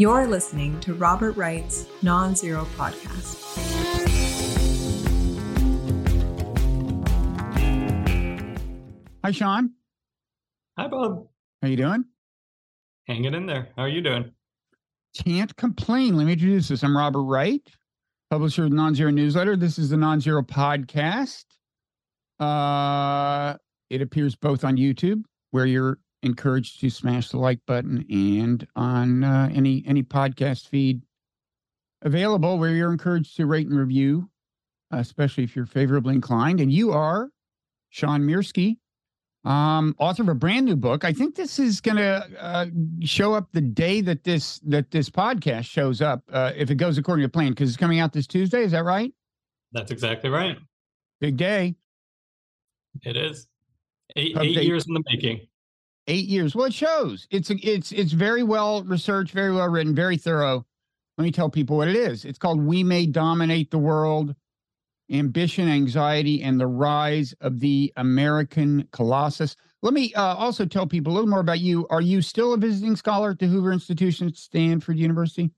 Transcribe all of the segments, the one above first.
You're listening to Robert Wright's Nonzero Podcast. Hi, Sean. Hi, Bob. How you doing? Hanging in there. How are you doing? Can't complain. Let me introduce this. I'm Robert Wright, publisher of Nonzero Newsletter. This is the Nonzero Podcast. Uh, it appears both on YouTube, where you're encouraged to smash the like button, and on uh, any any podcast feed available, where you're encouraged to rate and review, especially if you're favorably inclined. And you are Sean Mirski, um, author of a brand new book. I think this is going to uh, show up the day that this that this podcast shows up, uh, if it goes according to plan, because it's coming out this Tuesday. Is that right? That's exactly right. Big day. It is eight eight years in the making. Eight years. Well, it shows. It's it's it's very well researched, very well written, very thorough. Let me tell people what it is. It's called "We May Dominate the World: Ambition, Anxiety, and the Rise of the American Colossus." Let me uh, also tell people a little more about you. Are you still a visiting scholar at the Hoover Institution at Stanford University?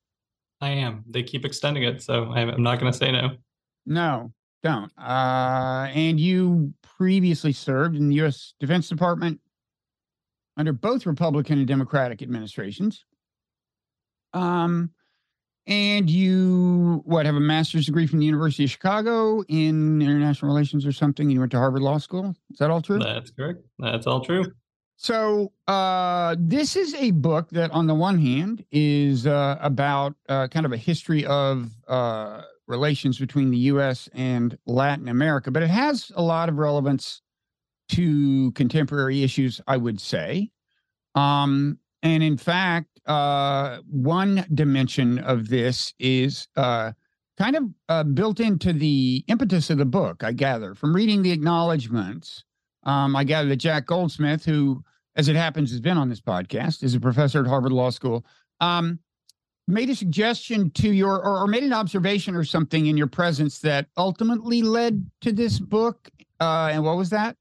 I am. They keep extending it, so I'm not going to say no. No, don't. Uh, and you previously served in the U.S. Defense Department under both Republican and Democratic administrations. Um, and you what have a master's degree from the University of Chicago in international relations or something. You went to Harvard Law School. Is that all true? That's correct. That's all true. So uh, this is a book that, on the one hand, is uh, about uh, kind of a history of uh, relations between the U.S. and Latin America, but it has a lot of relevance to contemporary issues, I would say. Um, and in fact, uh, one dimension of this is uh, kind of uh, built into the impetus of the book, I gather, from reading the acknowledgments. Um, I gather that Jack Goldsmith, who, as it happens, has been on this podcast, is a professor at Harvard Law School, um, made a suggestion to your, or, or, made an observation or something in your presence that ultimately led to this book. Uh, and what was that?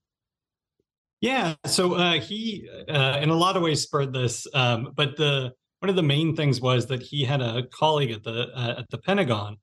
Yeah, so uh, he, uh, in a lot of ways, spurred this. Um, but the one of the main things was that he had a colleague at the uh, at the Pentagon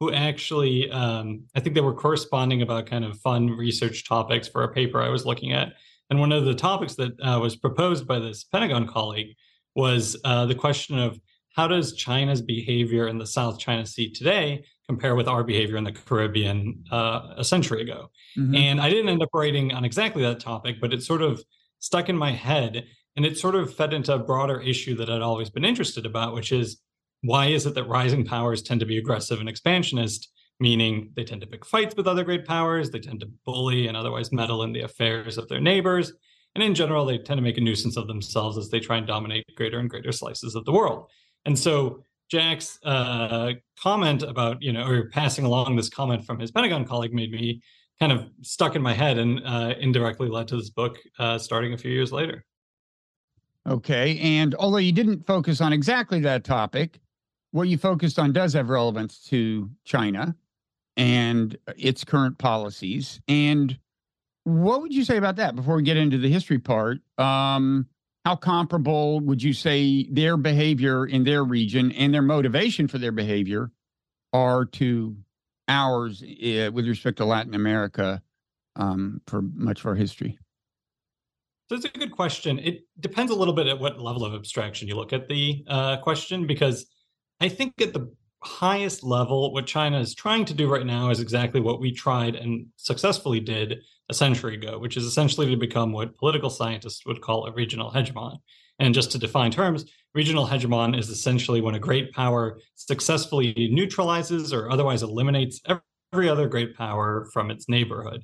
who actually, um, I think they were corresponding about kind of fun research topics for a paper I was looking at. And one of the topics that uh, was proposed by this Pentagon colleague was uh, the question of how does China's behavior in the South China Sea today compare with our behavior in the Caribbean uh, a century ago? Mm-hmm. And I didn't end up writing on exactly that topic, but it sort of stuck in my head and it sort of fed into a broader issue that I'd always been interested about, which is why is it that rising powers tend to be aggressive and expansionist, meaning they tend to pick fights with other great powers, they tend to bully and otherwise meddle in the affairs of their neighbors, and in general, they tend to make a nuisance of themselves as they try and dominate greater and greater slices of the world. And so Jack's uh, comment about, you know, or passing along this comment from his Pentagon colleague made me kind of stuck in my head and uh, indirectly led to this book uh, starting a few years later. Okay. And although you didn't focus on exactly that topic, what you focused on does have relevance to China and its current policies. And what would you say about that before we get into the history part? Um, how comparable would you say their behavior in their region and their motivation for their behavior are to ours uh, with respect to Latin America um, for much of our history? So it's a good question. It depends a little bit at what level of abstraction you look at the uh, question, because I think at the highest level, what China is trying to do right now is exactly what we tried and successfully did a century ago, which is essentially to become what political scientists would call a regional hegemon. And just to define terms, regional hegemon is essentially when a great power successfully neutralizes or otherwise eliminates every other great power from its neighborhood.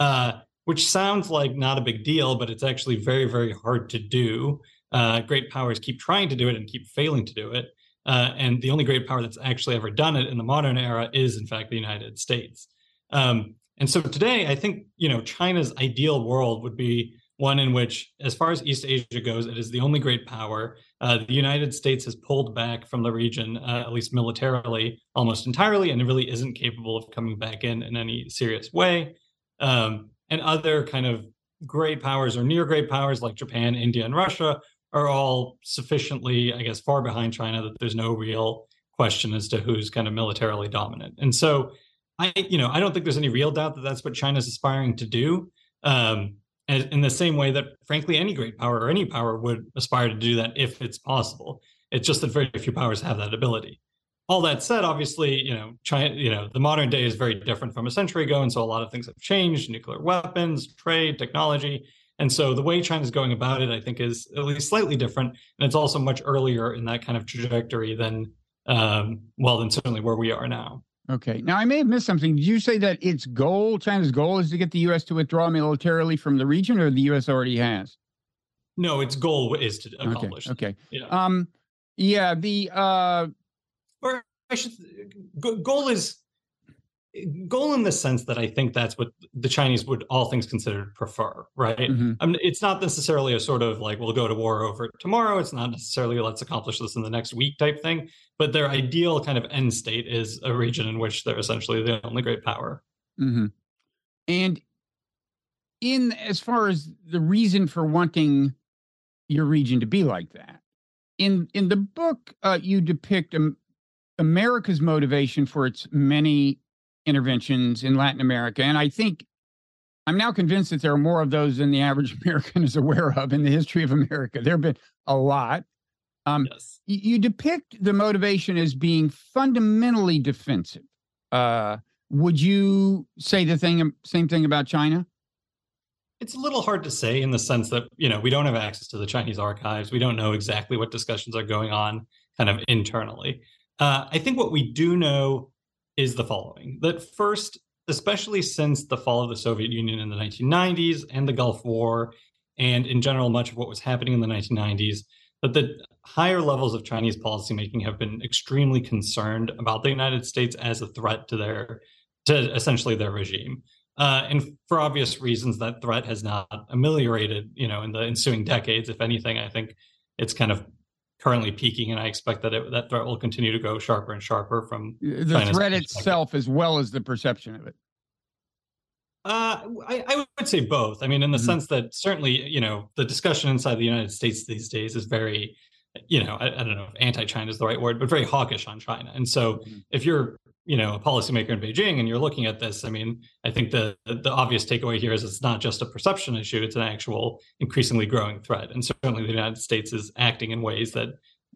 Uh, which sounds like not a big deal, but it's actually very, very hard to do. Uh, great powers keep trying to do it and keep failing to do it. Uh, and the only great power that's actually ever done it in the modern era is, in fact, the United States. Um, and so today, I think you know China's ideal world would be one in which, as far as East Asia goes, it is the only great power. Uh, the United States has pulled back from the region, uh, at least militarily, almost entirely, and it really isn't capable of coming back in in any serious way. Um, and other kind of great powers or near great powers like Japan, India, and Russia are all sufficiently, I guess, far behind China that there's no real question as to who's kind of militarily dominant. And so, I, you know, I don't think there's any real doubt that that's what China's aspiring to do. Um, in the same way that, frankly, any great power or any power would aspire to do that if it's possible. It's just that very few powers have that ability. All that said, obviously, you know, China, you know, the modern day is very different from a century ago, and so a lot of things have changed: nuclear weapons, trade, technology. And so the way China's going about it, I think, is at least slightly different, and it's also much earlier in that kind of trajectory than, um, well, than certainly where we are now. Okay. Now I may have missed something. Did you say that its goal, China's goal, is to get the U.S. to withdraw militarily from the region, or the U.S. already has? No, its goal is to accomplish. Okay. okay. Yeah. Um. Yeah. The uh. Or I should. Goal is goal in the sense that I think that's what the Chinese would, all things considered, prefer, right? Mm-hmm. I mean, it's not necessarily a sort of like we'll go to war over tomorrow. It's not necessarily let's accomplish this in the next week type thing. But their ideal kind of end state is a region in which they're essentially the only great power. Mm-hmm. And in as far as the reason for wanting your region to be like that, in in the book, uh, you depict um, America's motivation for its many interventions in Latin America. And I think I'm now convinced that there are more of those than the average American is aware of in the history of America. There have been a lot. Um, yes. you, you depict the motivation as being fundamentally defensive. Uh, would you say the thing, same thing about China? It's a little hard to say in the sense that you know we don't have access to the Chinese archives. We don't know exactly what discussions are going on kind of internally. Uh, I think what we do know is the following that first, especially since the fall of the Soviet Union in the 1990s and the Gulf War, and in general, much of what was happening in the 1990s, that the higher levels of Chinese policymaking have been extremely concerned about the United States as a threat to their, to essentially their regime. Uh, and for obvious reasons, that threat has not ameliorated, you know, in the ensuing decades. If anything, I think it's kind of currently peaking, and I expect that it, that threat will continue to go sharper and sharper from the China's threat itself as well as the perception of it. Uh, I, I, would say both. I mean, in the mm-hmm. sense that certainly, you know, the discussion inside the United States these days is very, you know, I, I don't know if anti-China is the right word, but very hawkish on China. And so, mm-hmm. if you're you know a policymaker in Beijing and you're looking at this, I mean, I think the the obvious takeaway here is it's not just a perception issue; it's an actual increasingly growing threat. And certainly, the United States is acting in ways that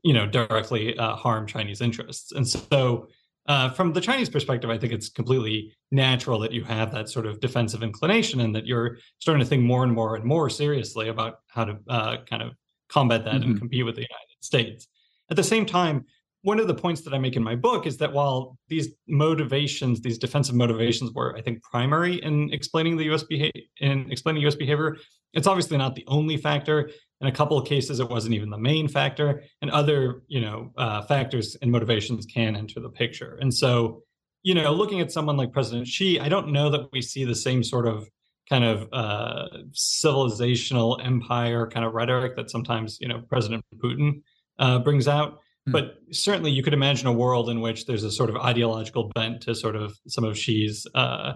you know directly uh, harm Chinese interests. And so, uh, from the Chinese perspective, I think it's completely natural that you have that sort of defensive inclination, and that you're starting to think more and more and more seriously about how to uh, kind of combat that mm-hmm. and compete with the United States. At the same time one of the points that I make in my book is that while these motivations, these defensive motivations, were I think primary in explaining the U.S. behavior, in explaining U.S. behavior, it's obviously not the only factor. In a couple of cases, it wasn't even the main factor, and other you know uh, factors and motivations can enter the picture. And so, you know, looking at someone like President Xi, I don't know that we see the same sort of kind of uh, civilizational empire kind of rhetoric that sometimes you know President Putin uh, brings out. Hmm. But certainly, you could imagine a world in which there's a sort of ideological bent to sort of some of Xi's uh,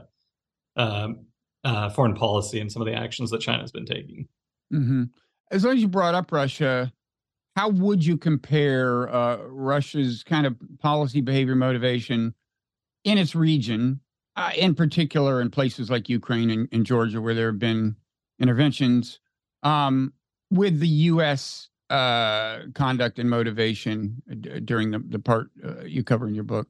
uh, uh, foreign policy and some of the actions that China's been taking. Mm-hmm. As long as you brought up Russia, how would you compare uh, Russia's kind of policy, behavior, motivation in its region, uh, in particular in places like Ukraine and, and, Georgia, where there have been interventions, um, with the U.S uh, conduct and motivation uh, d- during the, the part uh, you cover in your book?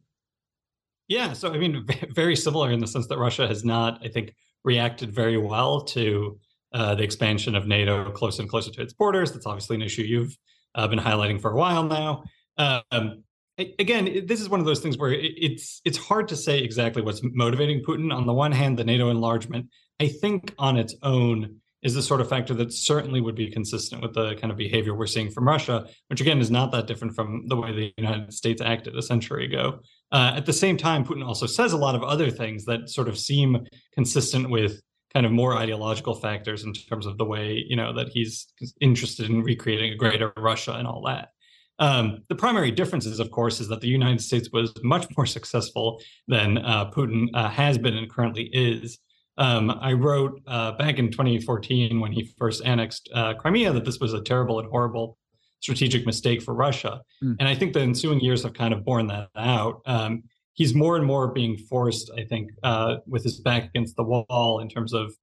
Yeah, so I mean, very similar in the sense that Russia has not, I think, reacted very well to uh, the expansion of NATO closer and closer to its borders. That's obviously an issue you've uh, been highlighting for a while now. Um, again, this is one of those things where it's it's hard to say exactly what's motivating Putin. On the one hand, the NATO enlargement, I think, on its own is the sort of factor that certainly would be consistent with the kind of behavior we're seeing from Russia, which again is not that different from the way the United States acted a century ago. Uh, at the same time, Putin also says a lot of other things that sort of seem consistent with kind of more ideological factors in terms of the way you know that he's interested in recreating a greater Russia and all that. Um, the primary difference is, of course, is that the United States was much more successful than uh, Putin uh, has been and currently is um, I wrote uh, back in 2014 when he first annexed uh, Crimea that this was a terrible and horrible strategic mistake for Russia. Mm. And I think the ensuing years have kind of borne that out. Um, he's more and more being forced, I think, uh, with his back against the wall in terms of,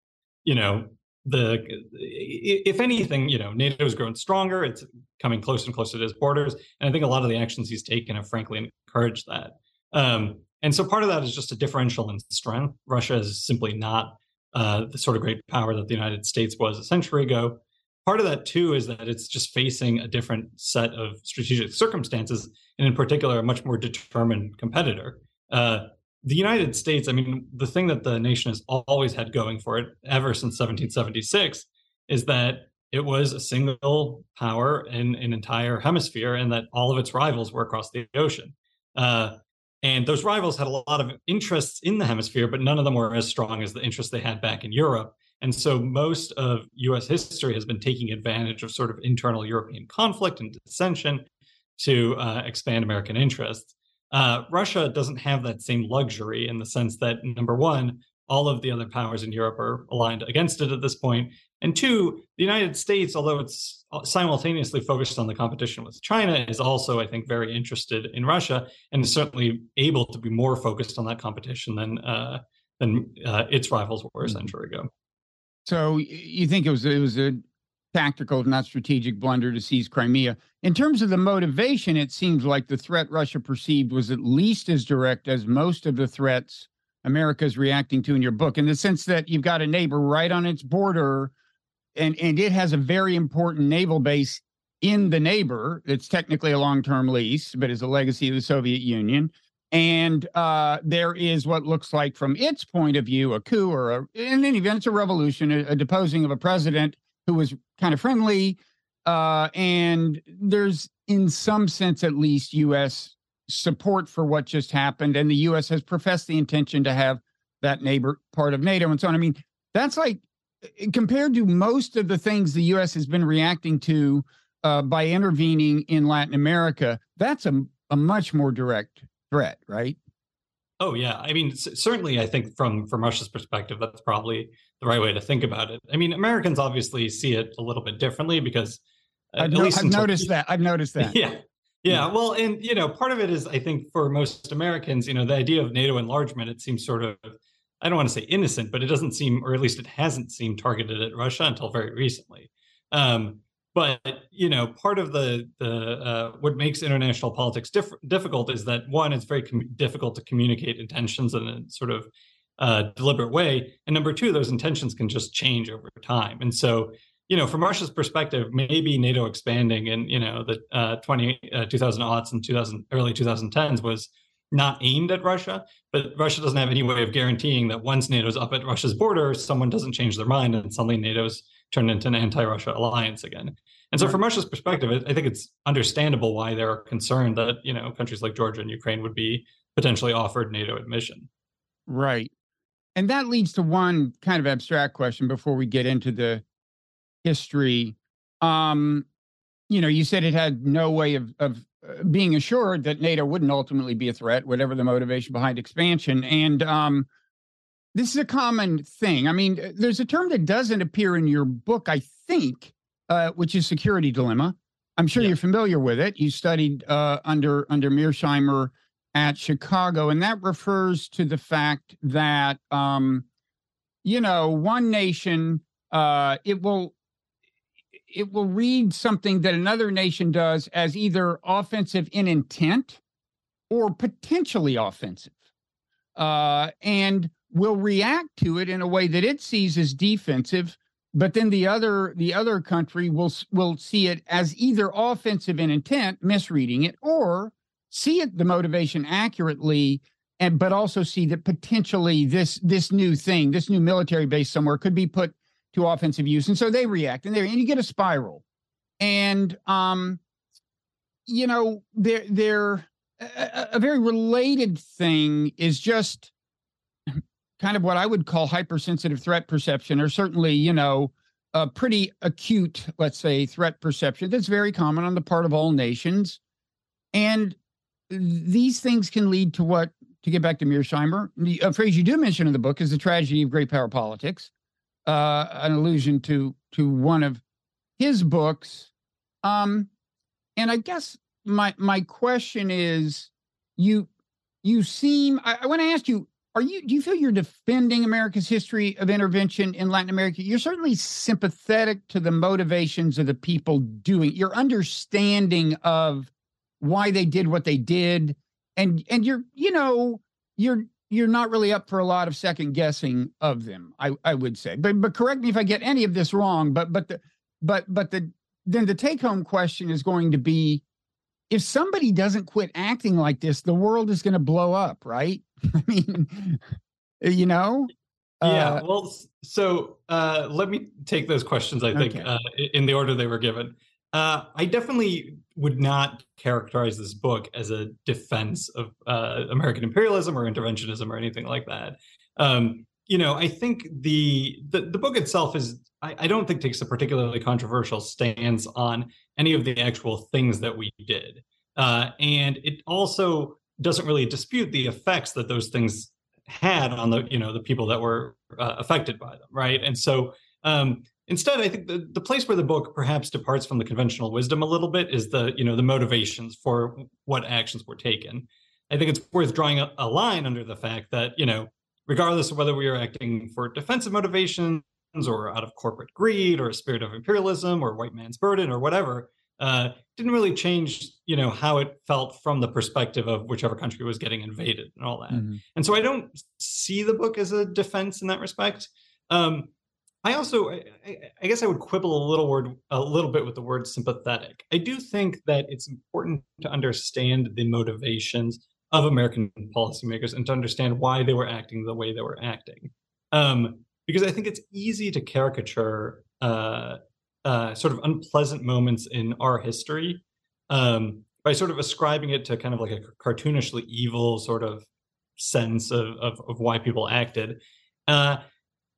you know, the if anything, you know, NATO's grown stronger. It's coming closer and closer to its borders, and I think a lot of the actions he's taken have frankly encouraged that. Um, and so part of that is just a differential in strength. Russia is simply not uh, the sort of great power that the United States was a century ago. Part of that too is that it's just facing a different set of strategic circumstances, and in particular, a much more determined competitor. Uh, the United States, I mean, the thing that the nation has always had going for it ever since 1776 is that it was a single power in an entire hemisphere and that all of its rivals were across the ocean. Uh, and those rivals had a lot of interests in the hemisphere, but none of them were as strong as the interests they had back in Europe. And so most of US history has been taking advantage of sort of internal European conflict and dissension to uh, expand American interests. Uh, Russia doesn't have that same luxury in the sense that, number one, all of the other powers in Europe are aligned against it at this point. And two, the United States, although it's simultaneously focused on the competition with China, is also, I think, very interested in Russia and is certainly able to be more focused on that competition than uh, than uh, its rivals were a mm-hmm. century ago. So you think it was it was a tactical, not strategic blunder to seize Crimea. In terms of the motivation, it seems like the threat Russia perceived was at least as direct as most of the threats America is reacting to in your book, in the sense that you've got a neighbor right on its border, and and it has a very important naval base in the neighbor that's technically a long-term lease, but is a legacy of the Soviet Union. And uh, there is what looks like, from its point of view, a coup or a, in any event, it's a revolution, a, a deposing of a president who was kind of friendly. Uh, and there's, in some sense at least, U.S. support for what just happened. And the U.S. has professed the intention to have that neighbor part of NATO and so on. I mean, that's like compared to most of the things the U.S. has been reacting to uh, by intervening in Latin America, that's a, a much more direct threat, right? Oh yeah, I mean, c- certainly, I think from from Russia's perspective, that's probably the right way to think about it. I mean, Americans obviously see it a little bit differently because uh, I've, no, I've until, noticed that. I've noticed that. Yeah. Yeah, well, and you know, part of it is I think for most Americans, you know, the idea of NATO enlargement, it seems sort of I don't want to say innocent, but it doesn't seem, or at least it hasn't seemed targeted at Russia until very recently. Um, but you know, part of the the uh, what makes international politics diff- difficult is that one, it's very com- difficult to communicate intentions in a sort of uh, deliberate way, and number two, those intentions can just change over time. And so, you know, from Russia's perspective, maybe NATO expanding in you know the uh, 20 uh, 2000 aughts and 2000 early 2010s was not aimed at Russia, but Russia doesn't have any way of guaranteeing that once NATO's up at Russia's border, someone doesn't change their mind and suddenly NATO's turned into an anti-Russia alliance again. And so, from Russia's perspective, I think it's understandable why they're concerned that you know countries like Georgia and Ukraine would be potentially offered NATO admission. Right, and that leads to one kind of abstract question before we get into the history. Um, you know, you said it had no way of of being assured that NATO wouldn't ultimately be a threat, whatever the motivation behind expansion, and um, this is a common thing. I mean, uh, there's a term that doesn't appear in your book, I think, uh, which is security dilemma. I'm sure yeah. you're familiar with it. You studied uh, under under Mearsheimer at Chicago, and that refers to the fact that um, you know one nation uh, it will it will read something that another nation does as either offensive in intent or potentially offensive, uh, and will react to it in a way that it sees as defensive but then the other the other country will will see it as either offensive in intent misreading it or see it the motivation accurately and but also see that potentially this this new thing this new military base somewhere could be put to offensive use. And so they react and there and you get a spiral. And um you know there there a, a very related thing is just kind of what I would call hypersensitive threat perception, or certainly, you know, a pretty acute, let's say, threat perception that's very common on the part of all nations. And these things can lead to what, to get back to Mearsheimer, a phrase you do mention in the book is the tragedy of great power politics, uh, an allusion to to one of his books. Um, and I guess my my question is, you you seem I, I want to ask you are you do you feel you're defending America's history of intervention in Latin America? You're certainly sympathetic to the motivations of the people doing your understanding of why they did what they did, and and you're you know you're you're not really up for a lot of second guessing of them. I I would say, but but correct me if I get any of this wrong. But but the but but the then the take home question is going to be if somebody doesn't quit acting like this, the world is going to blow up, right? I mean, you know? Yeah. Uh, well, so uh, let me take those questions, I think, okay. uh, in the order they were given. Uh, I definitely would not characterize this book as a defense of uh, American imperialism or interventionism or anything like that. Um, you know, I think the the, the book itself is I, I, don't think takes a particularly controversial stance on any of the actual things that we did, uh, and it also doesn't really dispute the effects that those things had on the you know the people that were uh, affected by them, right? And so um, instead, I think the the place where the book perhaps departs from the conventional wisdom a little bit is the you know the motivations for what actions were taken. I think it's worth drawing a, a line under the fact that you know regardless of whether we are acting for defensive motivations or out of corporate greed or a spirit of imperialism or white man's burden or whatever, uh, didn't really change, you know, how it felt from the perspective of whichever country was getting invaded and all that. Mm-hmm. And so I don't see the book as a defense in that respect. Um, I also, I, I, guess, I would quibble a little word, a little bit with the word sympathetic. I do think that it's important to understand the motivations of American policymakers and to understand why they were acting the way they were acting. Um, because I think it's easy to caricature uh, uh, sort of unpleasant moments in our history um, by sort of ascribing it to kind of like a cartoonishly evil sort of sense of, of, of why people acted. Uh,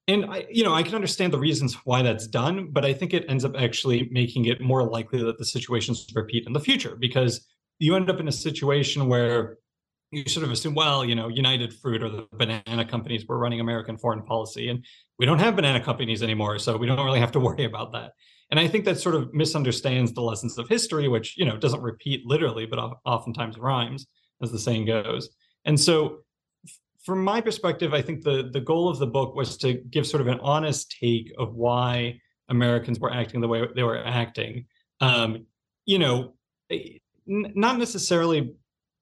and I, you know, I can understand the reasons why that's done, but I think it ends up actually making it more likely that the situations repeat in the future because you end up in a situation where you sort of assume, well, you know, United Fruit or the banana companies were running American foreign policy, and we don't have banana companies anymore, so we don't really have to worry about that. And I think that sort of misunderstands the lessons of history, which you know doesn't repeat literally, but oftentimes rhymes, as the saying goes. And so, from my perspective, I think the the goal of the book was to give sort of an honest take of why Americans were acting the way they were acting. Um, you know, eh, not necessarily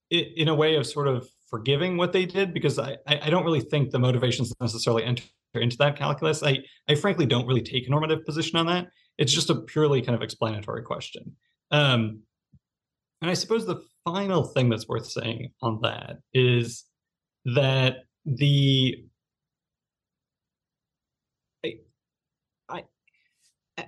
in a way of sort of forgiving what they did because I, I don't really think the motivations necessarily enter into that calculus. I, I frankly don't really take a normative position on that. It's just a purely kind of explanatory question. Um, and I suppose the final thing that's worth saying on that is that the I,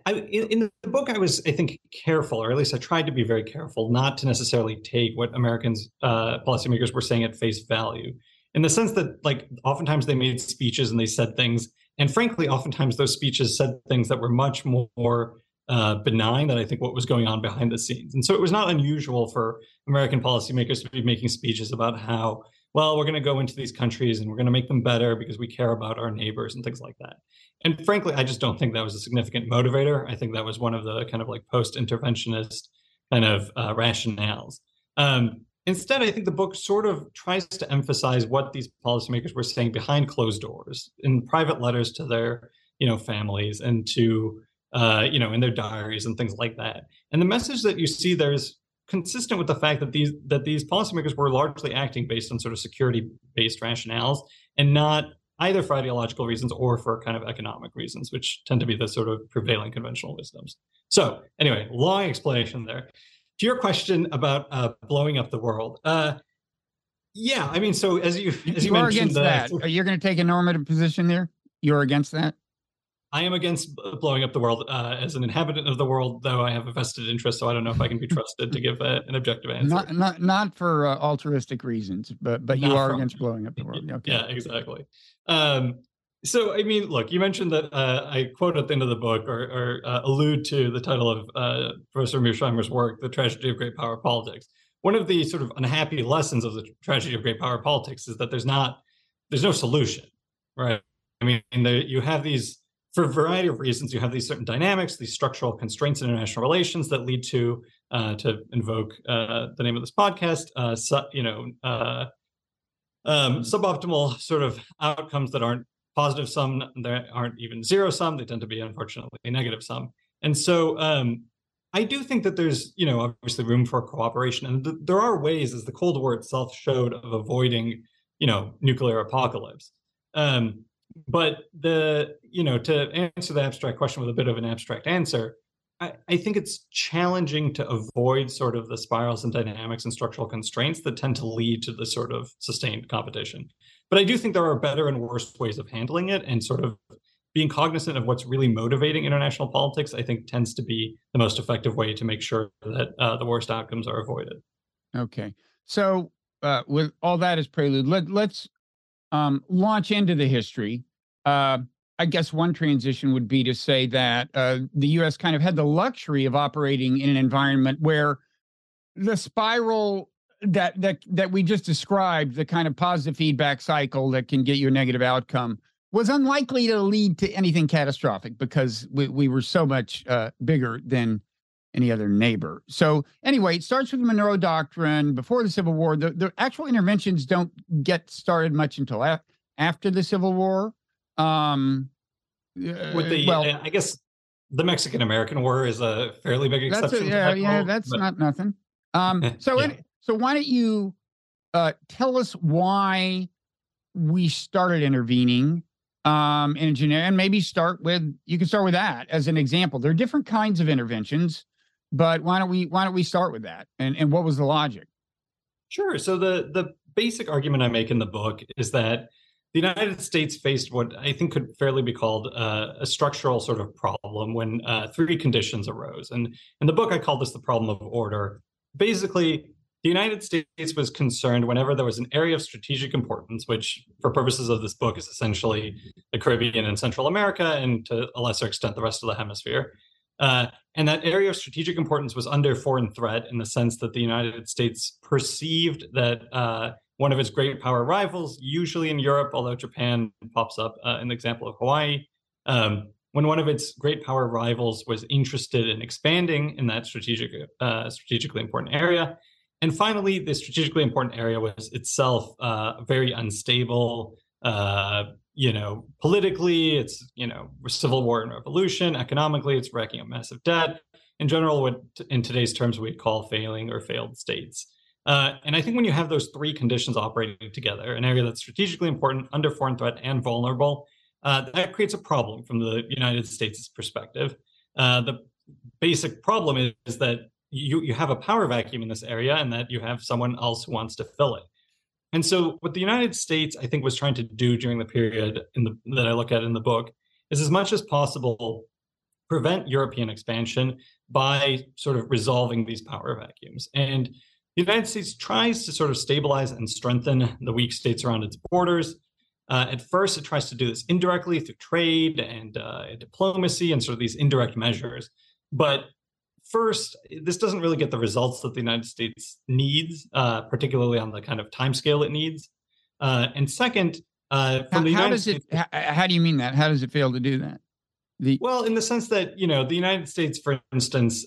I, in the book, I was, I think, careful, or at least I tried to be very careful, not to necessarily take what Americans uh, policymakers were saying at face value, in the sense that, like, oftentimes they made speeches and they said things, and frankly, oftentimes those speeches said things that were much more uh, benign than I think what was going on behind the scenes. And so it was not unusual for American policymakers to be making speeches about how, well, we're going to go into these countries and we're going to make them better because we care about our neighbors and things like that and frankly, I just don't think that was a significant motivator. I think that was one of the kind of like post-interventionist kind of uh, rationales. Um, instead, I think the book sort of tries to emphasize what these policymakers were saying behind closed doors in private letters to their, you know, families and to, uh, you know, in their diaries and things like that. And the message that you see there is consistent with the fact that these that these policymakers were largely acting based on sort of security-based rationales and not either for ideological reasons or for kind of economic reasons, which tend to be the sort of prevailing conventional wisdoms. So, anyway, long explanation there. To your question about uh, blowing up the world, uh, yeah, I mean, so as you as you, you are against that, are you going to take a normative position there? You're against that? I am against blowing up the world uh, as an inhabitant of the world, though I have a vested interest, so I don't know if I can be trusted to give a, an objective answer. Not not not for uh, altruistic reasons, but but not you are against blowing up the world. Okay. Yeah, exactly. Um, so, I mean, look, you mentioned that uh, I quote at the end of the book or, or uh, allude to the title of uh, Professor Mearsheimer's work, The Tragedy of Great Power Politics. One of the sort of unhappy lessons of the tragedy of great power politics is that there's not, there's no solution, right? I mean, there, you have these for a variety of reasons, you have these certain dynamics, these structural constraints in international relations that lead to, uh, to invoke uh, the name of this podcast, uh, su- you know, uh, um, suboptimal sort of outcomes that aren't positive sum, that aren't even zero sum. They tend to be, unfortunately, negative sum. And so, um, I do think that there's, you know, obviously room for cooperation, and th- there are ways, as the Cold War itself showed, of avoiding, you know, nuclear apocalypse. Um, but the you know to answer the abstract question with a bit of an abstract answer I, I, think it's challenging to avoid sort of the spirals and dynamics and structural constraints that tend to lead to the sort of sustained competition. But i do think there are better and worse ways of handling it and sort of being cognizant of what's really motivating international politics i think tends to be the most effective way to make sure that uh, the worst outcomes are avoided. Okay. So uh, with all that as prelude let, let's um, launch into the history, uh, I guess one transition would be to say that uh, the U.S. kind of had the luxury of operating in an environment where the spiral that that that we just described, the kind of positive feedback cycle that can get you a negative outcome, was unlikely to lead to anything catastrophic because we, we were so much uh, bigger than any other neighbor. So anyway, it starts with the Monroe Doctrine before the Civil War. The, the actual interventions don't get started much until after the Civil War. Um, with the, well, I guess the Mexican American War is a fairly big exception. A, yeah, yeah, that's but... not nothing. Um, so, yeah. so why don't you uh, tell us why we started intervening um, in engineering, and maybe start with you can start with that as an example. There are different kinds of interventions. But why don't we why don't we start with that? And and what was the logic? Sure. So the the basic argument I make in the book is that the United States faced what I think could fairly be called uh, a structural sort of problem when uh, three conditions arose. And in the book, I call this the problem of order. Basically, the United States was concerned whenever there was an area of strategic importance, which, for purposes of this book, is essentially the Caribbean and Central America, and to a lesser extent, the rest of the hemisphere. Uh, and that area of strategic importance was under foreign threat in the sense that the United States perceived that uh, one of its great power rivals, usually in Europe, although Japan pops up uh, in the example of Hawaii, um, when one of its great power rivals was interested in expanding in that strategic, uh, strategically important area. And finally, the strategically important area was itself uh, very unstable, uh, you know, politically, it's, you know, civil war and revolution. Economically, it's racking up massive debt. In general, what in today's terms we'd call failing or failed states. Uh, and I think when you have those three conditions operating together, an area that's strategically important, under foreign threat, and vulnerable, uh, that creates a problem from the United States' perspective. Uh, the basic problem is, is that you, you have a power vacuum in this area and that you have someone else who wants to fill it. And so, what the United States, I think, was trying to do during the period the, that I look at in the book is as much as possible prevent European expansion by sort of resolving these power vacuums. And the United States tries to sort of stabilize and strengthen the weak states around its borders. Uh, at first, it tries to do this indirectly through trade and uh, diplomacy and sort of these indirect measures. But first, this doesn't really get the results that the United States needs, uh, particularly on the kind of time scale it needs. Uh, and second, uh, from how, the how does States, it? How, how, do you mean that? How does it fail to do that? The, well, in the sense that you know the United States, for instance,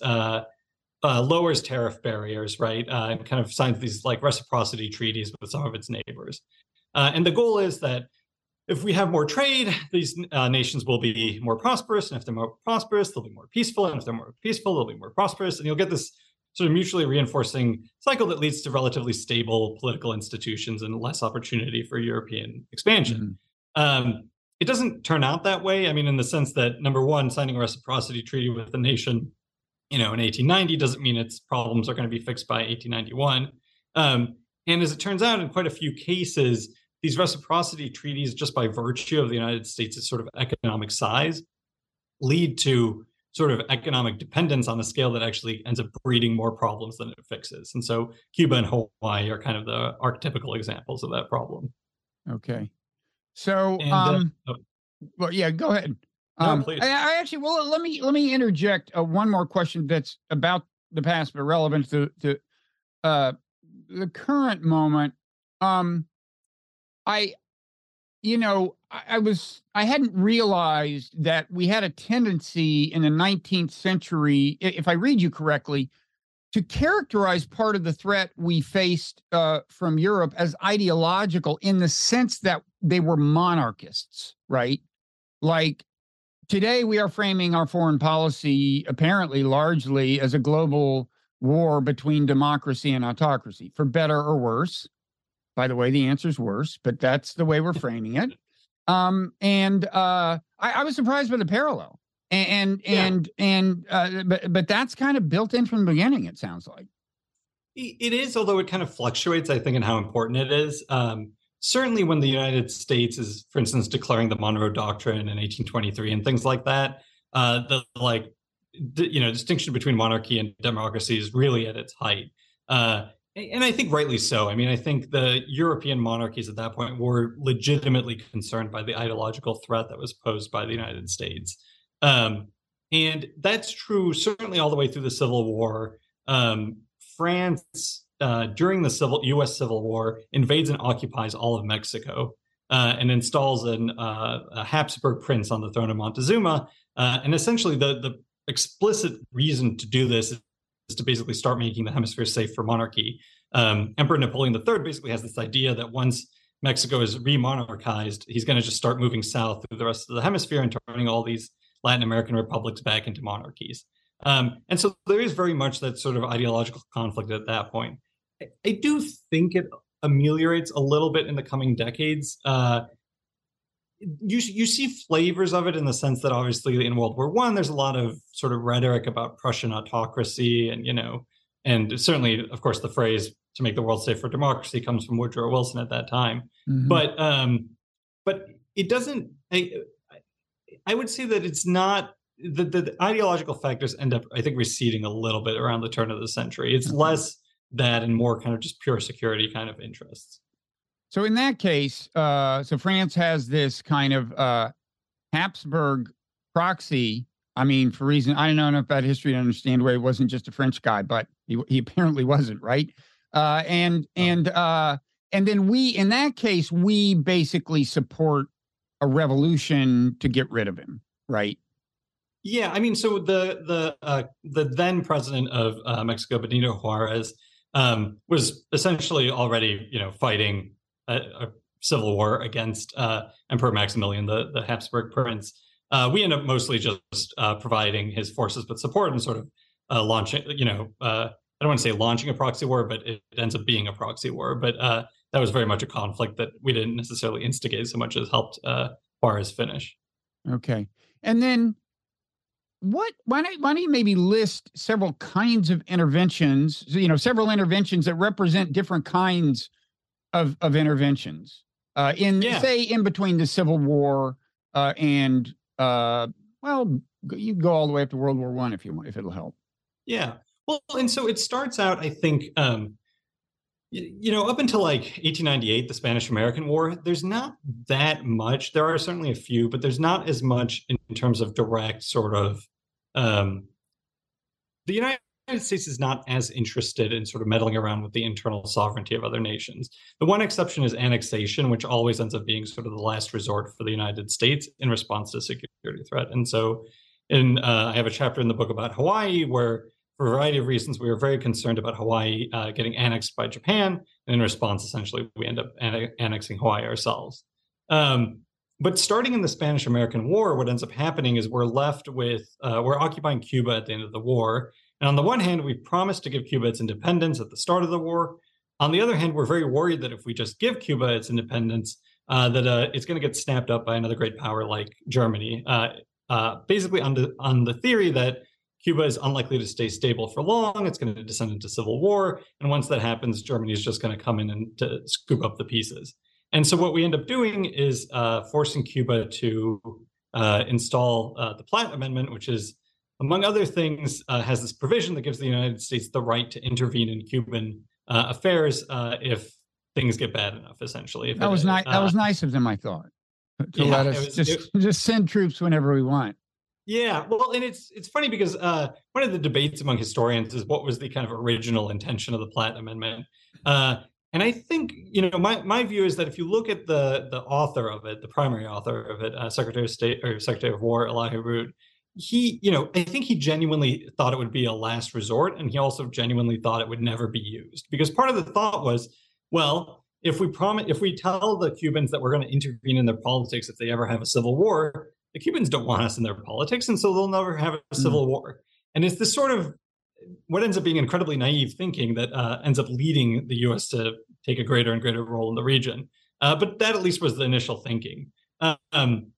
uh, lowers tariff barriers, right, uh, and kind of signs these like reciprocity treaties with some of its neighbors. Uh, and the goal is that if we have more trade, these uh, nations will be more prosperous. And if they're more prosperous, they'll be more peaceful. And if they're more peaceful, they'll be more prosperous. And you'll get this sort of mutually reinforcing cycle that leads to relatively stable political institutions and less opportunity for European expansion. Mm-hmm. Um, it doesn't turn out that way. I mean, in the sense that number one, signing a reciprocity treaty with a nation, you know, in 1890 doesn't mean its problems are going to be fixed by 1891. Um, and as it turns out, in quite a few cases, these reciprocity treaties, just by virtue of the United States' sort of economic size, lead to sort of economic dependence on a scale that actually ends up breeding more problems than it fixes. And so Cuba and Hawaii are kind of the archetypical examples of that problem. Okay. So, and, uh, um, uh, oh. well, yeah, go ahead. No, um, please. I, I, actually, well, let me let me interject uh, one more question that's about the past but relevant to to uh, the current moment. Um, I you know, I, I, was I hadn't realized that we had a tendency in the 19th century, if I read you correctly, to characterize part of the threat we faced uh, from Europe as ideological in the sense that they were monarchists, right? Like today, we are framing our foreign policy apparently largely as a global war between democracy and autocracy, for better or worse. By the way, the answer is worse, but that's the way we're framing it. Um, and uh, I, I was surprised by the parallel and and yeah. and uh, but but that's kind of built in from the beginning. It sounds like it is, although it kind of fluctuates. I think in how important it is. Um, certainly, when the United States is, for instance, declaring the Monroe Doctrine in 1823 and things like that, uh, the like you know distinction between monarchy and democracy is really at its height. Uh, and I think rightly so. I mean, I think the European monarchies at that point were legitimately concerned by the ideological threat that was posed by the United States. Um, and that's true certainly all the way through the Civil War. Um, France, uh, during the civil U.S. Civil War, invades and occupies all of Mexico uh, and installs an, uh, a Habsburg prince on the throne of Montezuma. Uh, and essentially, the the explicit reason to do this is to basically start making the hemisphere safe for monarchy. Um, Emperor Napoleon III basically has this idea that once Mexico is remonarchized, he's going to just start moving south through the rest of the hemisphere and turning all these Latin American republics back into monarchies. Um, and so there is very much that sort of ideological conflict at that point. I, do think it ameliorates a little bit in the coming decades. Uh, you you see flavors of it in the sense that obviously in World War One, there's a lot of sort of rhetoric about Prussian autocracy, and you know, and certainly, of course, the phrase "to make the world safe for democracy" comes from Woodrow Wilson at that time. Mm-hmm. But um, but it doesn't. I, I would say that it's not the, the, the, ideological factors end up, I think, receding a little bit around the turn of the century. It's mm-hmm. less that and more kind of just pure security kind of interests. So in that case, uh, so France has this kind of uh, Habsburg proxy. I mean, for reason I don't know enough about history to understand why it wasn't just a French guy, but he, he apparently wasn't, right? Uh, and oh. and uh, and then we, in that case, we basically support a revolution to get rid of him, right? Yeah, I mean, so the the uh, the then president of uh, Mexico, Benito Juarez, um, was essentially already, you know, fighting a, a civil war against uh, Emperor Maximilian, the the Habsburg prince. Uh, we end up mostly just uh, providing his forces with support and sort of uh, launching, you know, I don't want to say launching a proxy war, but it, ends up being a proxy war. But that was very much a conflict that we didn't necessarily instigate so much as helped uh, Juarez finish. Okay, and then what? Why don't why don't you maybe list several kinds of interventions? You know, several interventions that represent different kinds of of interventions. Uh, in yeah. say in between the Civil War uh, and uh, well, you go all the way up to World War One if you want, if it'll help. Yeah. Well, and so it starts out, I think, um, you know, up until like 1898, the Spanish American War, there's not that much. There are certainly a few, but there's not as much in terms of direct sort of. Um, the United States is not as interested in sort of meddling around with the internal sovereignty of other nations. The one exception is annexation, which always ends up being sort of the last resort for the United States in response to security threat. And so, in uh, I have a chapter in the book about Hawaii where for a variety of reasons, we were very concerned about Hawaii uh, getting annexed by Japan. And in response, essentially, we end up an- annexing Hawaii ourselves. Um, but starting in the Spanish American War, what ends up happening is we're left with, uh, we're occupying Cuba at the end of the war. And on the one hand, we promised to give Cuba its independence at the start of the war. On the other hand, we're very worried that if we just give Cuba its independence, uh, that uh, it's going to get snapped up by another great power like Germany. Uh, uh, basically, on the, on the theory that Cuba is unlikely to stay stable for long. It's going to descend into civil war. And once that happens, Germany is just going to come in and to scoop up the pieces. And so what we end up doing is uh, forcing Cuba to uh, install uh, the Platt Amendment, which is, among other things, uh, has this provision that gives the United States the right to intervene in Cuban uh, affairs uh, if things get bad enough. Essentially, that was nice. that was nice of them, I thought, to yeah, let us was, just it, just send troops whenever we want. Yeah, well, and it's it's funny because uh, one of the debates among historians is what was the kind of original intention of the Platt Amendment. Uh, and I think you know my my view is that if you look at the the author of it, the primary author of it, uh, Secretary of State or Secretary of War Elihu Root, he you know I think he genuinely thought it would be a last resort, and he also genuinely thought it would never be used because part of the thought was, well, if we promise, if we tell the Cubans that we're going to intervene in their politics if they ever have a civil war, the Cubans don't want us in their politics, and so they'll never have a hmm. civil mm. war. And it's this sort of what ends up being incredibly naive thinking that uh, ends up leading the U.S. to take a greater and greater role in the region. Uh, but that at least was the initial thinking. Um,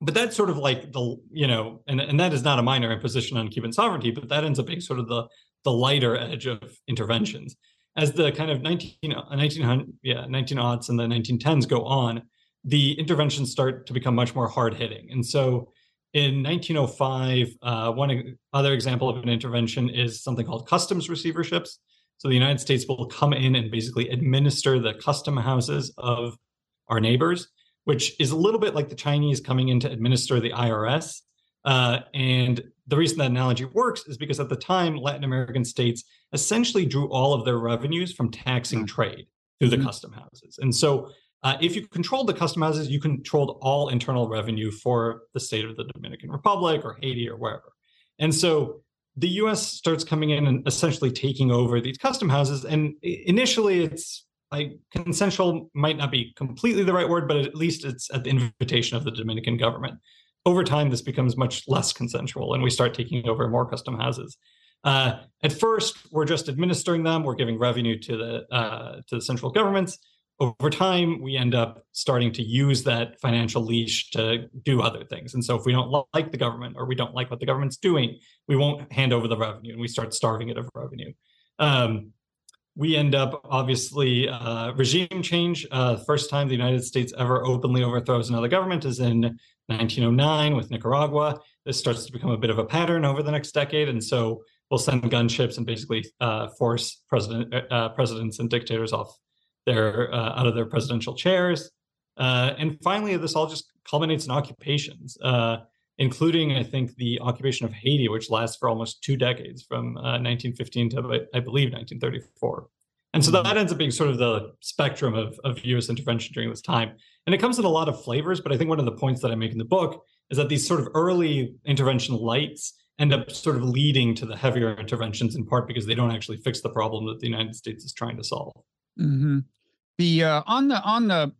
but that's sort of like the you know, and and that is not a minor imposition on Cuban sovereignty, but that ends up being sort of the the lighter edge of interventions. As the kind of 19, 1900, yeah, 19 aughts and the 1910s go on, the interventions start to become much more hard hitting. And so in 1905, uh, one other example of an intervention is something called customs receiverships. So the United States will come in and basically administer the custom houses of our neighbors, which is a little bit like the Chinese coming in to administer the IRS. Uh, and the reason that analogy works is because at the time, Latin American states essentially drew all of their revenues from taxing mm. trade through the mm-hmm. custom houses. And so uh, if you controlled the custom houses, you controlled all internal revenue for the state of the Dominican Republic or Haiti or wherever. And so the US starts coming in and essentially taking over these custom houses. And initially, it's like consensual might not be completely the right word, but at least it's at the invitation of the Dominican government. Over time, this becomes much less consensual, and we start taking over more custom houses. Uh, at first, we're just administering them. We're giving revenue to the uh, to the central governments over time, we end up starting to use that financial leash to do other things. And so, if we don't like the government or we don't like what the government's doing, we won't hand over the revenue and we start starving it of revenue. Um, we end up obviously uh, regime change. Uh, first time the United States ever openly overthrows another government is in 1909 with Nicaragua. This starts to become a bit of a pattern over the next decade, and so we'll send gunships and basically uh, force president uh, presidents and dictators off their uh, out of their presidential chairs. Uh, and finally, this all just culminates in occupations, uh, including, I think, the occupation of Haiti, which lasts for almost two decades, from 1915 uh, to, I believe, 1934. And so that mm-hmm. ends up being sort of the spectrum of, of U.S. intervention during this time. And it comes in a lot of flavors, but I think one of the points that I make in the book is that these sort of early intervention lights end up sort of leading to the heavier interventions in part because they don't actually fix the problem that the United States is trying to solve. Mm-hmm. The uh, on the on the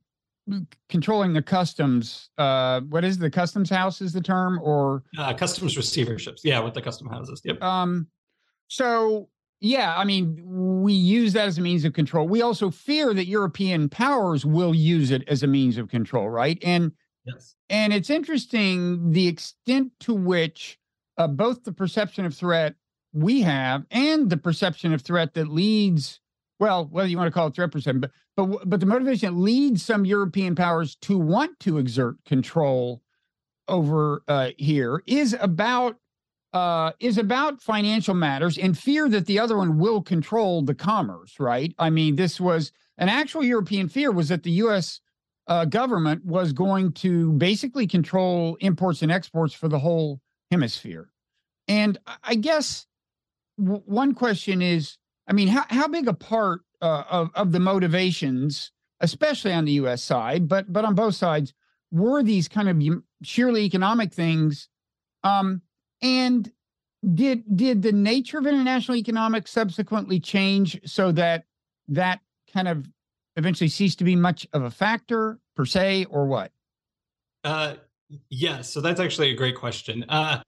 controlling the customs. Uh, what is the customs house? Is the term or uh, customs receiverships? Yeah, with the custom houses. Yep. Um. So yeah, I mean, we use that as a means of control. We also fear that European powers will use it as a means of control, right? And yes, and it's interesting the extent to which uh, both the perception of threat we have and the perception of threat that leads well, whether you want to call it threat perception, but but but the motivation that leads some European powers to want to exert control over uh, here is about uh, is about financial matters and fear that the other one will control the commerce. Right? I mean, this was an actual European fear was that the U.S. Uh, government was going to basically control imports and exports for the whole hemisphere. And I guess w- one question is I mean, how, how big a part uh, of, of the motivations, especially on the US side, but but on both sides, were these kind of sheerly economic things? Um, and did did the nature of international economics subsequently change so that that kind of eventually ceased to be much of a factor per se, or what? Uh, yes. So that's actually a great question. Uh,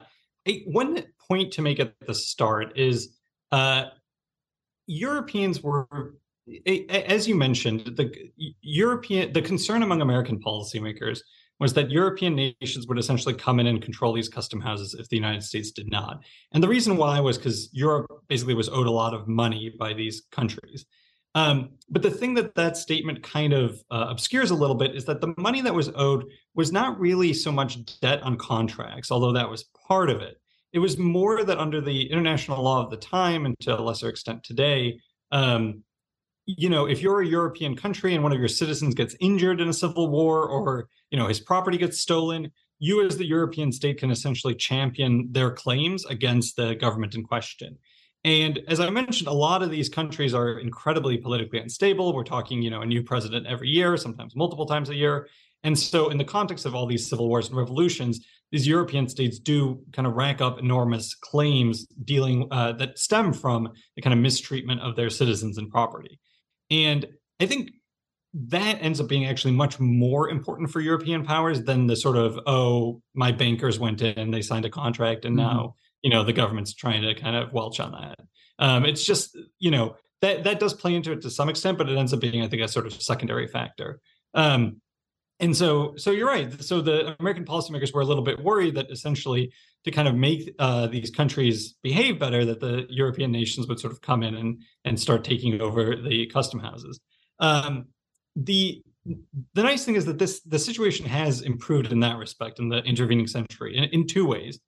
one point to make at the start is uh, Europeans were, as you mentioned, the European the concern among American policymakers was that European nations would essentially come in and control these custom houses if the United States did not. And the reason why was because Europe basically was owed a lot of money by these countries. Um, but the thing that that statement kind of uh, obscures a little bit is that the money that was owed was not really so much debt on contracts, although that was part of it. It was more that under the international law of the time, and to a lesser extent today, um, you know, if you're a European country and one of your citizens gets injured in a civil war, or you know his property gets stolen, you as the European state can essentially champion their claims against the government in question. And as I mentioned, a lot of these countries are incredibly politically unstable. We're talking, you know, a new president every year, sometimes multiple times a year. And so, in the context of all these civil wars and revolutions, these European states do kind of rack up enormous claims dealing uh, that stem from the kind of mistreatment of their citizens and property. And I think that ends up being actually much more important for European powers than the sort of, oh, my bankers went in, they signed a contract, and mm-hmm. now, you know, the government's trying to kind of welch on that. Um, it's just, you know, that that does play into it to some extent, but it ends up being, I think, a sort of secondary factor. Um, and so so you're right. So the american policymakers were a little bit worried that essentially to kind of make uh, these countries behave better that the european nations would sort of come in and and start taking over the custom houses. Um, the the nice thing is that this the situation has improved in that respect in the intervening century in, in two ways.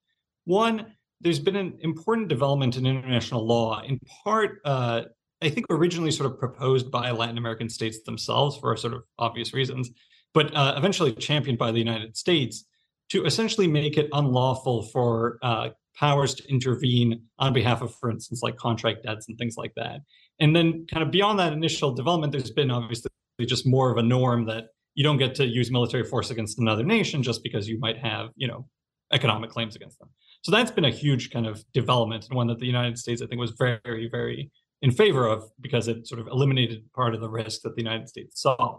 One there's been an important development in international law in part uh, i think originally sort of proposed by latin american states themselves for sort of obvious reasons but uh, eventually championed by the United States to essentially make it unlawful for uh, powers to intervene on behalf of, for instance, like contract debts and things like that. And then, kind of beyond that initial development, there's been obviously just more of a norm that you don't get to use military force against another nation just because you might have, you know, economic claims against them. So that's been a huge kind of development and one that the United States, I think, was very, very in favor of because it sort of eliminated part of the risk that the United States saw.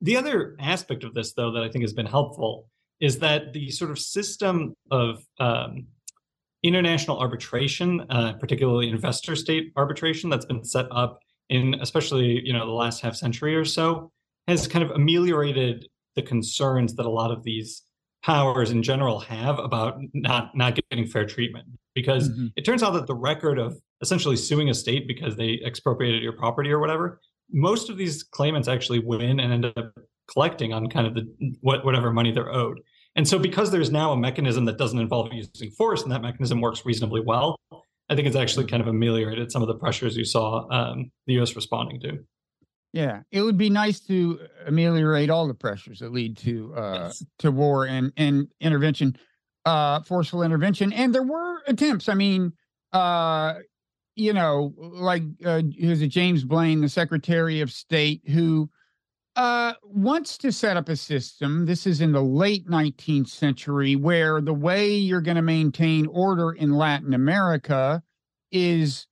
The other aspect of this, though, that I think has been helpful is that the sort of system of um, international arbitration, uh, particularly investor state arbitration, that's been set up in especially you know the last half century or so, has kind of ameliorated the concerns that a lot of these powers in general have about not not getting fair treatment because mm-hmm. it turns out that the record of essentially suing a state because they expropriated your property or whatever most of these claimants actually win and end up collecting on kind of the what, whatever money they're owed. And so because there's now a mechanism that doesn't involve using force and that mechanism works reasonably well, I think it's actually kind of ameliorated some of the pressures you saw um, the U.S. responding to. Yeah, it would be nice to ameliorate all the pressures that lead to uh, yes. to war and and intervention, uh, forceful intervention. And there were attempts. I mean, uh, you know, like uh, it, James Blaine, the Secretary of State, who uh, wants to set up a system. This is in the late 19th century, where the way you're going to maintain order in Latin America is,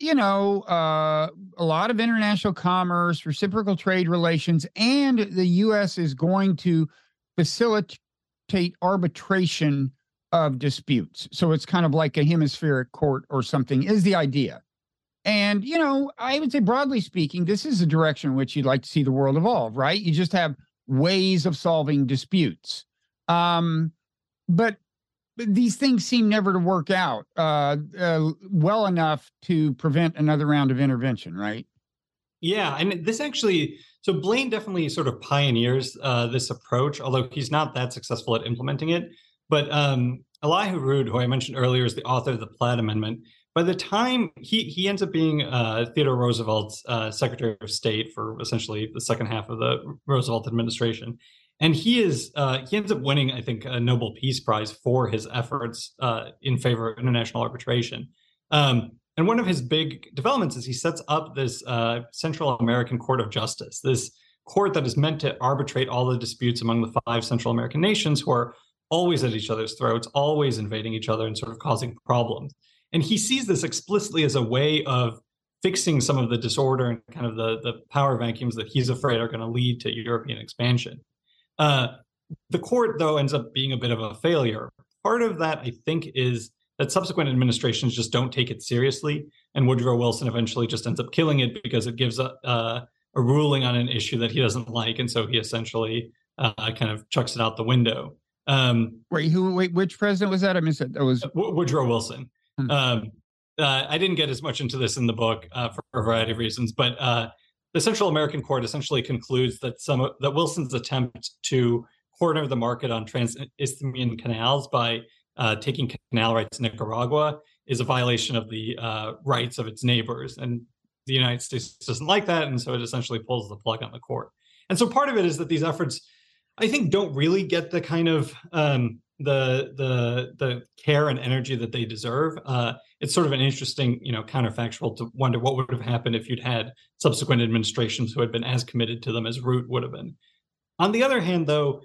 you know, uh, a lot of international commerce, reciprocal trade relations, and the U.S. is going to facilitate arbitration of disputes. So it's kind of like a hemispheric court or something, is the idea. And, you know, I would say broadly speaking, this is the direction in which you'd like to see the world evolve, right? You just have ways of solving disputes. Um, but these things seem never to work out uh, uh, well enough to prevent another round of intervention, right? Yeah, and this actually, so Blaine definitely sort of pioneers uh, this approach, although he's not that successful at implementing it. But um, Elihu Root, who I mentioned earlier, is the author of the Platt Amendment. By the time he he ends up being uh, Theodore Roosevelt's uh, Secretary of State for essentially the second half of the Roosevelt administration, and he is uh, he ends up winning, I think, a Nobel Peace Prize for his efforts uh, in favor of international arbitration. Um, and one of his big developments is he sets up this uh, Central American Court of Justice, this court that is meant to arbitrate all the disputes among the five Central American nations who are always at each other's throats, always invading each other and sort of causing problems. And he sees this explicitly as a way of fixing some of the disorder and kind of the, the power vacuums that he's afraid are going to lead to European expansion. Uh, the court, though, ends up being a bit of a failure. Part of that, I think, is that subsequent administrations just don't take it seriously. And Woodrow Wilson eventually just ends up killing it because it gives a, a, a ruling on an issue that he doesn't like. And so he essentially uh, kind of chucks it out the window. Um, wait, who? Wait, which president was that? I missed it. That was Woodrow Wilson. Hmm. Um, uh, I didn't get as much into this in the book uh, for a variety of reasons, but uh, the Central American Court essentially concludes that some that Wilson's attempt to corner the market on trans-Isthmian canals by uh, taking canal rights to Nicaragua is a violation of the uh, rights of its neighbors, and the United States doesn't like that, and so it essentially pulls the plug on the court. And so part of it is that these efforts I think don't really get the kind of um, the the the care and energy that they deserve, uh, it's sort of an interesting, you know, counterfactual to wonder what would have happened if you'd had subsequent administrations who had been as committed to them as Root would have been. On the other hand, though,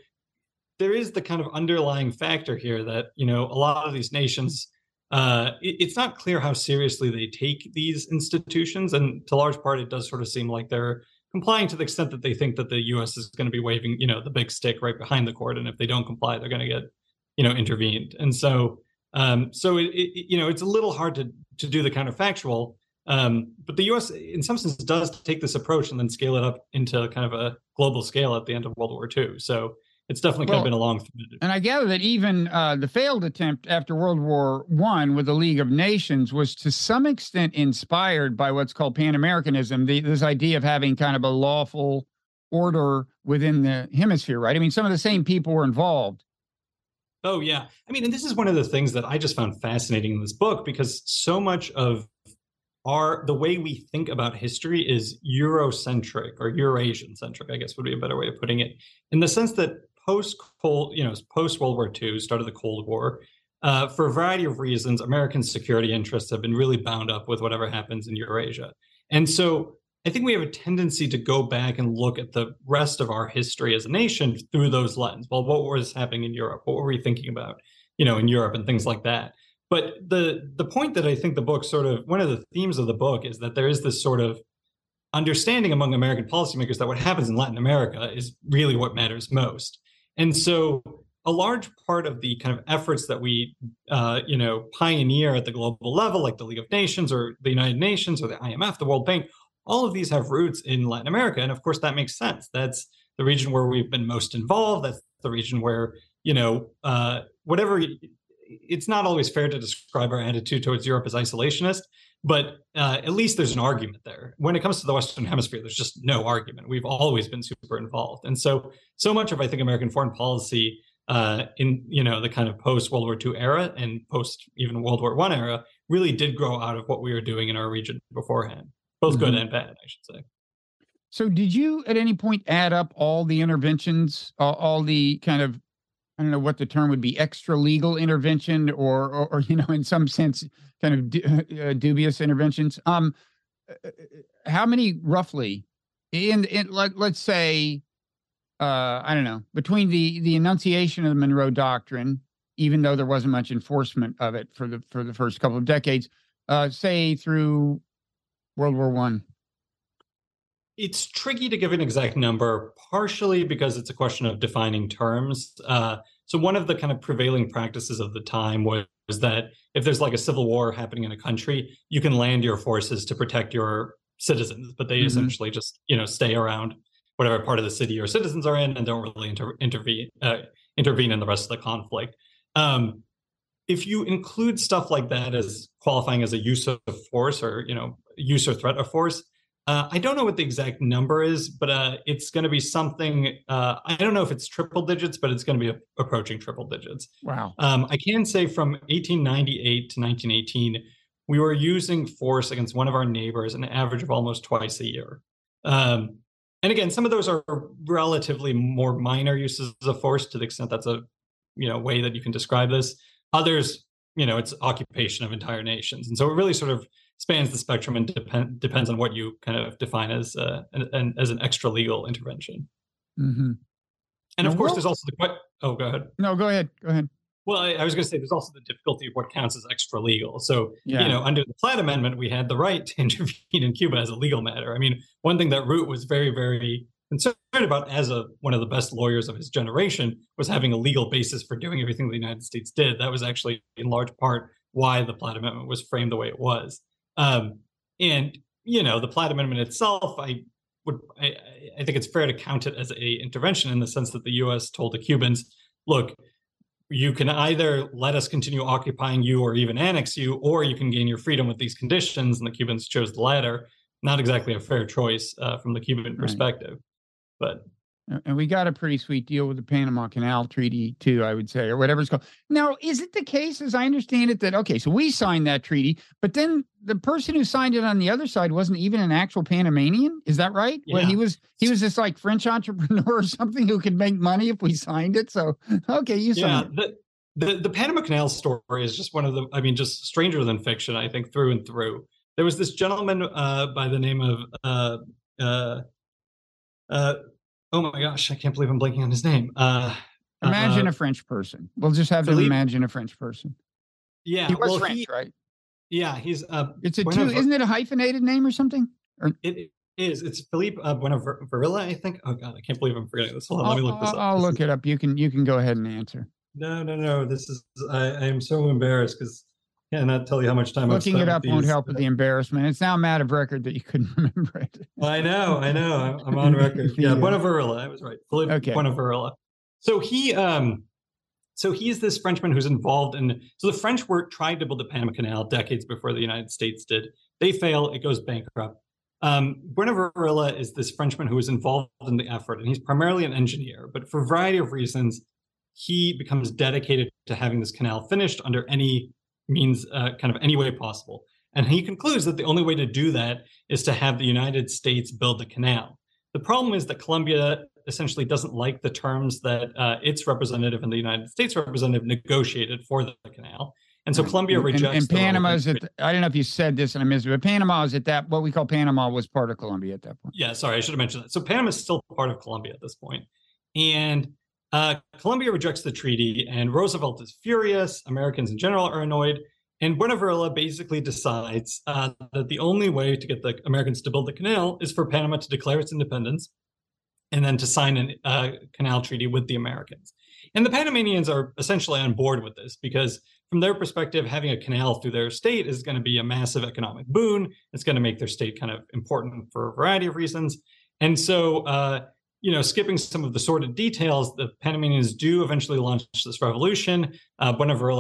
there is the kind of underlying factor here that you know a lot of these nations. Uh, it, it's not clear how seriously they take these institutions, and to large part, it does sort of seem like they're complying to the extent that they think that the U.S. is going to be waving, you know, the big stick right behind the court, and if they don't comply, they're going to get, you know, intervened. And so, um, so it, it, you know, it's a little hard to to do the counterfactual. Um, but the U.S. in some sense does take this approach and then scale it up into kind of a global scale at the end of World War II. So it's definitely well, kind of been a long. And I gather that even uh, the failed attempt after World War One with the League of Nations was to some extent inspired by what's called Pan Americanism, this idea of having kind of a lawful order within the hemisphere, right? I mean, some of the same people were involved. Oh yeah, I mean, and this is one of the things that I just found fascinating in this book because so much of our the way we think about history is Eurocentric or Eurasian centric, I guess would be a better way of putting it, in the sense that post Cold, you know, post World War II, start of the Cold War, uh, for a variety of reasons, American security interests have been really bound up with whatever happens in Eurasia. And so I think we have a tendency to go back and look at the rest of our history as a nation through those lens. Well, what was happening in Europe? What were we thinking about, you know, in Europe and things like that? But the the point that I think the book sort of one of the themes of the book is that there is this sort of understanding among American policymakers that what happens in Latin America is really what matters most. And so a large part of the kind of efforts that we, uh, you know, pioneer at the global level, like the League of Nations or the United Nations or the IMF, the World Bank, all of these have roots in Latin America, and of course that makes sense. That's the region where we've been most involved. That's the region where you know uh, whatever. It's not always fair to describe our attitude towards Europe as isolationist, but uh, at least there's an argument there. When it comes to the Western Hemisphere, there's just no argument. We've always been super involved, and so so much of I think American foreign policy uh, in you know the kind of post World War II era and post even World War One era really did grow out of what we were doing in our region beforehand, both mm-hmm. good and bad, I should say. So, did you at any point add up all the interventions, all, all the kind of I don't know what the term would be, extra legal intervention, or, or, or you know, in some sense, kind of du- uh, dubious interventions. Um, uh, uh, uh, how many roughly in in let, let's say uh i don't know between the the enunciation of the monroe doctrine even though there wasn't much enforcement of it for the for the first couple of decades uh say through world war one it's tricky to give an exact number partially because it's a question of defining terms uh so one of the kind of prevailing practices of the time was, was that if there's like a civil war happening in a country, you can land your forces to protect your citizens, but they mm-hmm. essentially just you know stay around whatever part of the city your citizens are in and don't really inter- intervene uh, intervene in the rest of the conflict. Um, if you include stuff like that as qualifying as a use of force or you know use or threat of force, uh, I don't know what the exact number is, but uh, it's going to be something. Uh, I don't know if it's triple digits, but it's going to be approaching triple digits. Wow. Um, I can say from 1898 to 1918, we were using force against one of our neighbors an average of almost twice a year. Um, and again, some of those are relatively more minor uses of force to the extent that's a you know way that you can describe this. Others, you know, it's occupation of entire nations, and so it really sort of spans the spectrum and depend, depends on what you kind of define as uh, an, an as an extra legal intervention. Mm-hmm. And of course, there's also the question. oh, go ahead. No, go ahead. Go ahead. Well, I, I was going to say there's also the difficulty of what counts as extra legal. So, yeah. you know, under the Platt Amendment, we had the right to intervene in Cuba as a legal matter. I mean, one thing that Root was very, very concerned about as a one of the best lawyers of his generation was having a legal basis for doing everything the United States did. That was actually in large part why the Platt Amendment was framed the way it was. Um, and you know, the Platt Amendment itself, I would, I, I think it's fair to count it as a intervention in the sense that the U.S. told the Cubans, look, you can either let us continue occupying you or even annex you, or you can gain your freedom with these conditions. And the Cubans chose the latter. Not exactly a fair choice uh, from the Cuban perspective, right. but and we got a pretty sweet deal with the Panama Canal Treaty too, I would say, or whatever it's called. Now, is it the case, as I understand it, that okay, so we signed that treaty, but then the person who signed it on the other side wasn't even an actual Panamanian? Is that right? Yeah. Well, he was he was this like French entrepreneur or something who could make money if we signed it. So okay, you signed yeah, it. the the Panama Canal story is just one of the. I mean, just stranger than fiction. I think through and through. There was this gentleman uh, by the name of. Uh, uh, uh, oh my gosh! I can't believe I'm blanking on his name. Uh, imagine uh, a French person. We'll just have Philippe, to imagine a French person. Yeah, he was well, French, he, right? Yeah, he's. Uh, it's a two. Isn't it a hyphenated name or something? Or it is. It's Philippe uh, Bunau-Varilla, I think. Oh God, I can't believe I'm forgetting this. Hold on, let me look this up. I'll this look is... it up. You can you can go ahead and answer. No, no, no. This is I, I am so embarrassed because I cannot tell you how much time I'm looking it up won't help with the embarrassment. It's now a matter of record that you couldn't remember it. I know, I know. I'm, I'm on record. yeah, Bunau-Varilla. I was right. Philippe okay. Bunau-Varilla. So he um so he's this Frenchman who's involved in. So the French were tried to build the Panama Canal decades before the United States did. They fail. It goes bankrupt. Um, Bunau-Varilla is this Frenchman who is involved in the effort, and he's primarily an engineer. But for a variety of reasons, he becomes dedicated to having this canal finished under any means, uh, kind of any way possible. And he concludes that the only way to do that is to have the United States build the canal. The problem is that Colombia essentially doesn't like the terms that uh, its representative and the United States representative negotiated for the canal. And so Colombia rejects. And, and Panama is at, I don't know if you said this and I missed it, but Panama is at that, what we call Panama was part of Colombia at that point. Yeah, sorry, I should have mentioned that. So Panama is still part of Colombia at this point. And uh, Colombia rejects the treaty, and Roosevelt is furious. Americans in general are annoyed. And Bunau-Varilla basically decides uh, that the only way to get the Americans to build the canal is for Panama to declare its independence and then to sign a uh, canal treaty with the Americans. And the Panamanians are essentially on board with this because, from their perspective, having a canal through their state is going to be a massive economic boon. It's going to make their state kind of important for a variety of reasons. And so, uh, you know, skipping some of the sordid details, the Panamanians do eventually launch this revolution. Uh,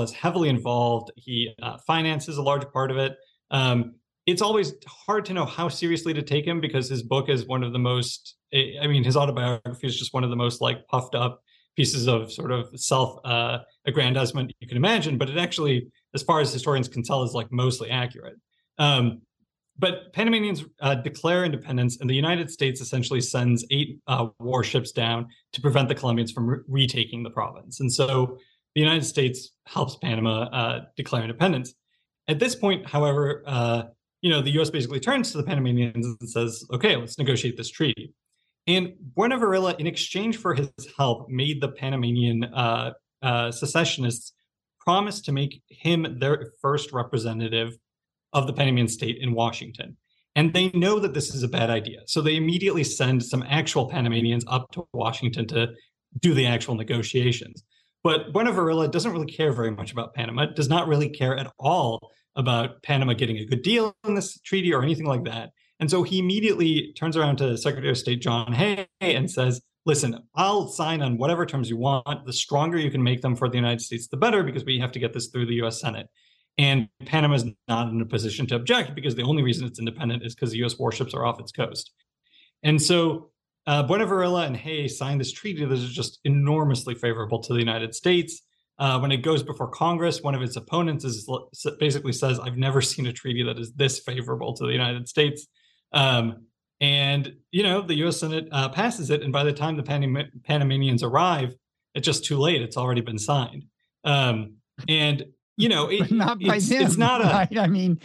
is heavily involved. He uh, finances a large part of it. Um, it's always hard to know how seriously to take him because his book is one of the most I mean, his autobiography is just one of the most like puffed up pieces of sort of self uh, aggrandizement you can imagine. But it actually, as far as historians can tell, is like mostly accurate. Um, but Panamanians uh, declare independence, and the United States essentially sends eight uh, warships down to prevent the Colombians from re- retaking the province. And so the United States helps Panama uh, declare independence. At this point, however, uh, you know the U.S. basically turns to the Panamanians and says, "Okay, let's negotiate this treaty." And Bunau-Varilla, in exchange for his help, made the Panamanian uh, uh, secessionists promise to make him their first representative of the Panamanian state in Washington. And they know that this is a bad idea. So they immediately send some actual Panamanians up to Washington to do the actual negotiations. But Bunau-Varilla doesn't really care very much about Panama, does not really care at all about Panama getting a good deal in this treaty or anything like that. And so he immediately turns around to Secretary of State John Hay and says, listen, I'll sign on whatever terms you want. The stronger you can make them for the United States, the better, because we have to get this through the US Senate. And Panama is not in a position to object because the only reason it's independent is because the US warships are off its coast. And so uh, and Hay signed this treaty that is just enormously favorable to the United States. Uh, when it goes before Congress, one of its opponents is basically says, "I've never seen a treaty that is this favorable to the United States." Um, and you know, the U.S. Senate uh, passes it, and by the time the Panam- Panamanians arrive, it's just too late. It's already been signed. Um, and you know, it, not by it's, them. It's not a. Right? I mean,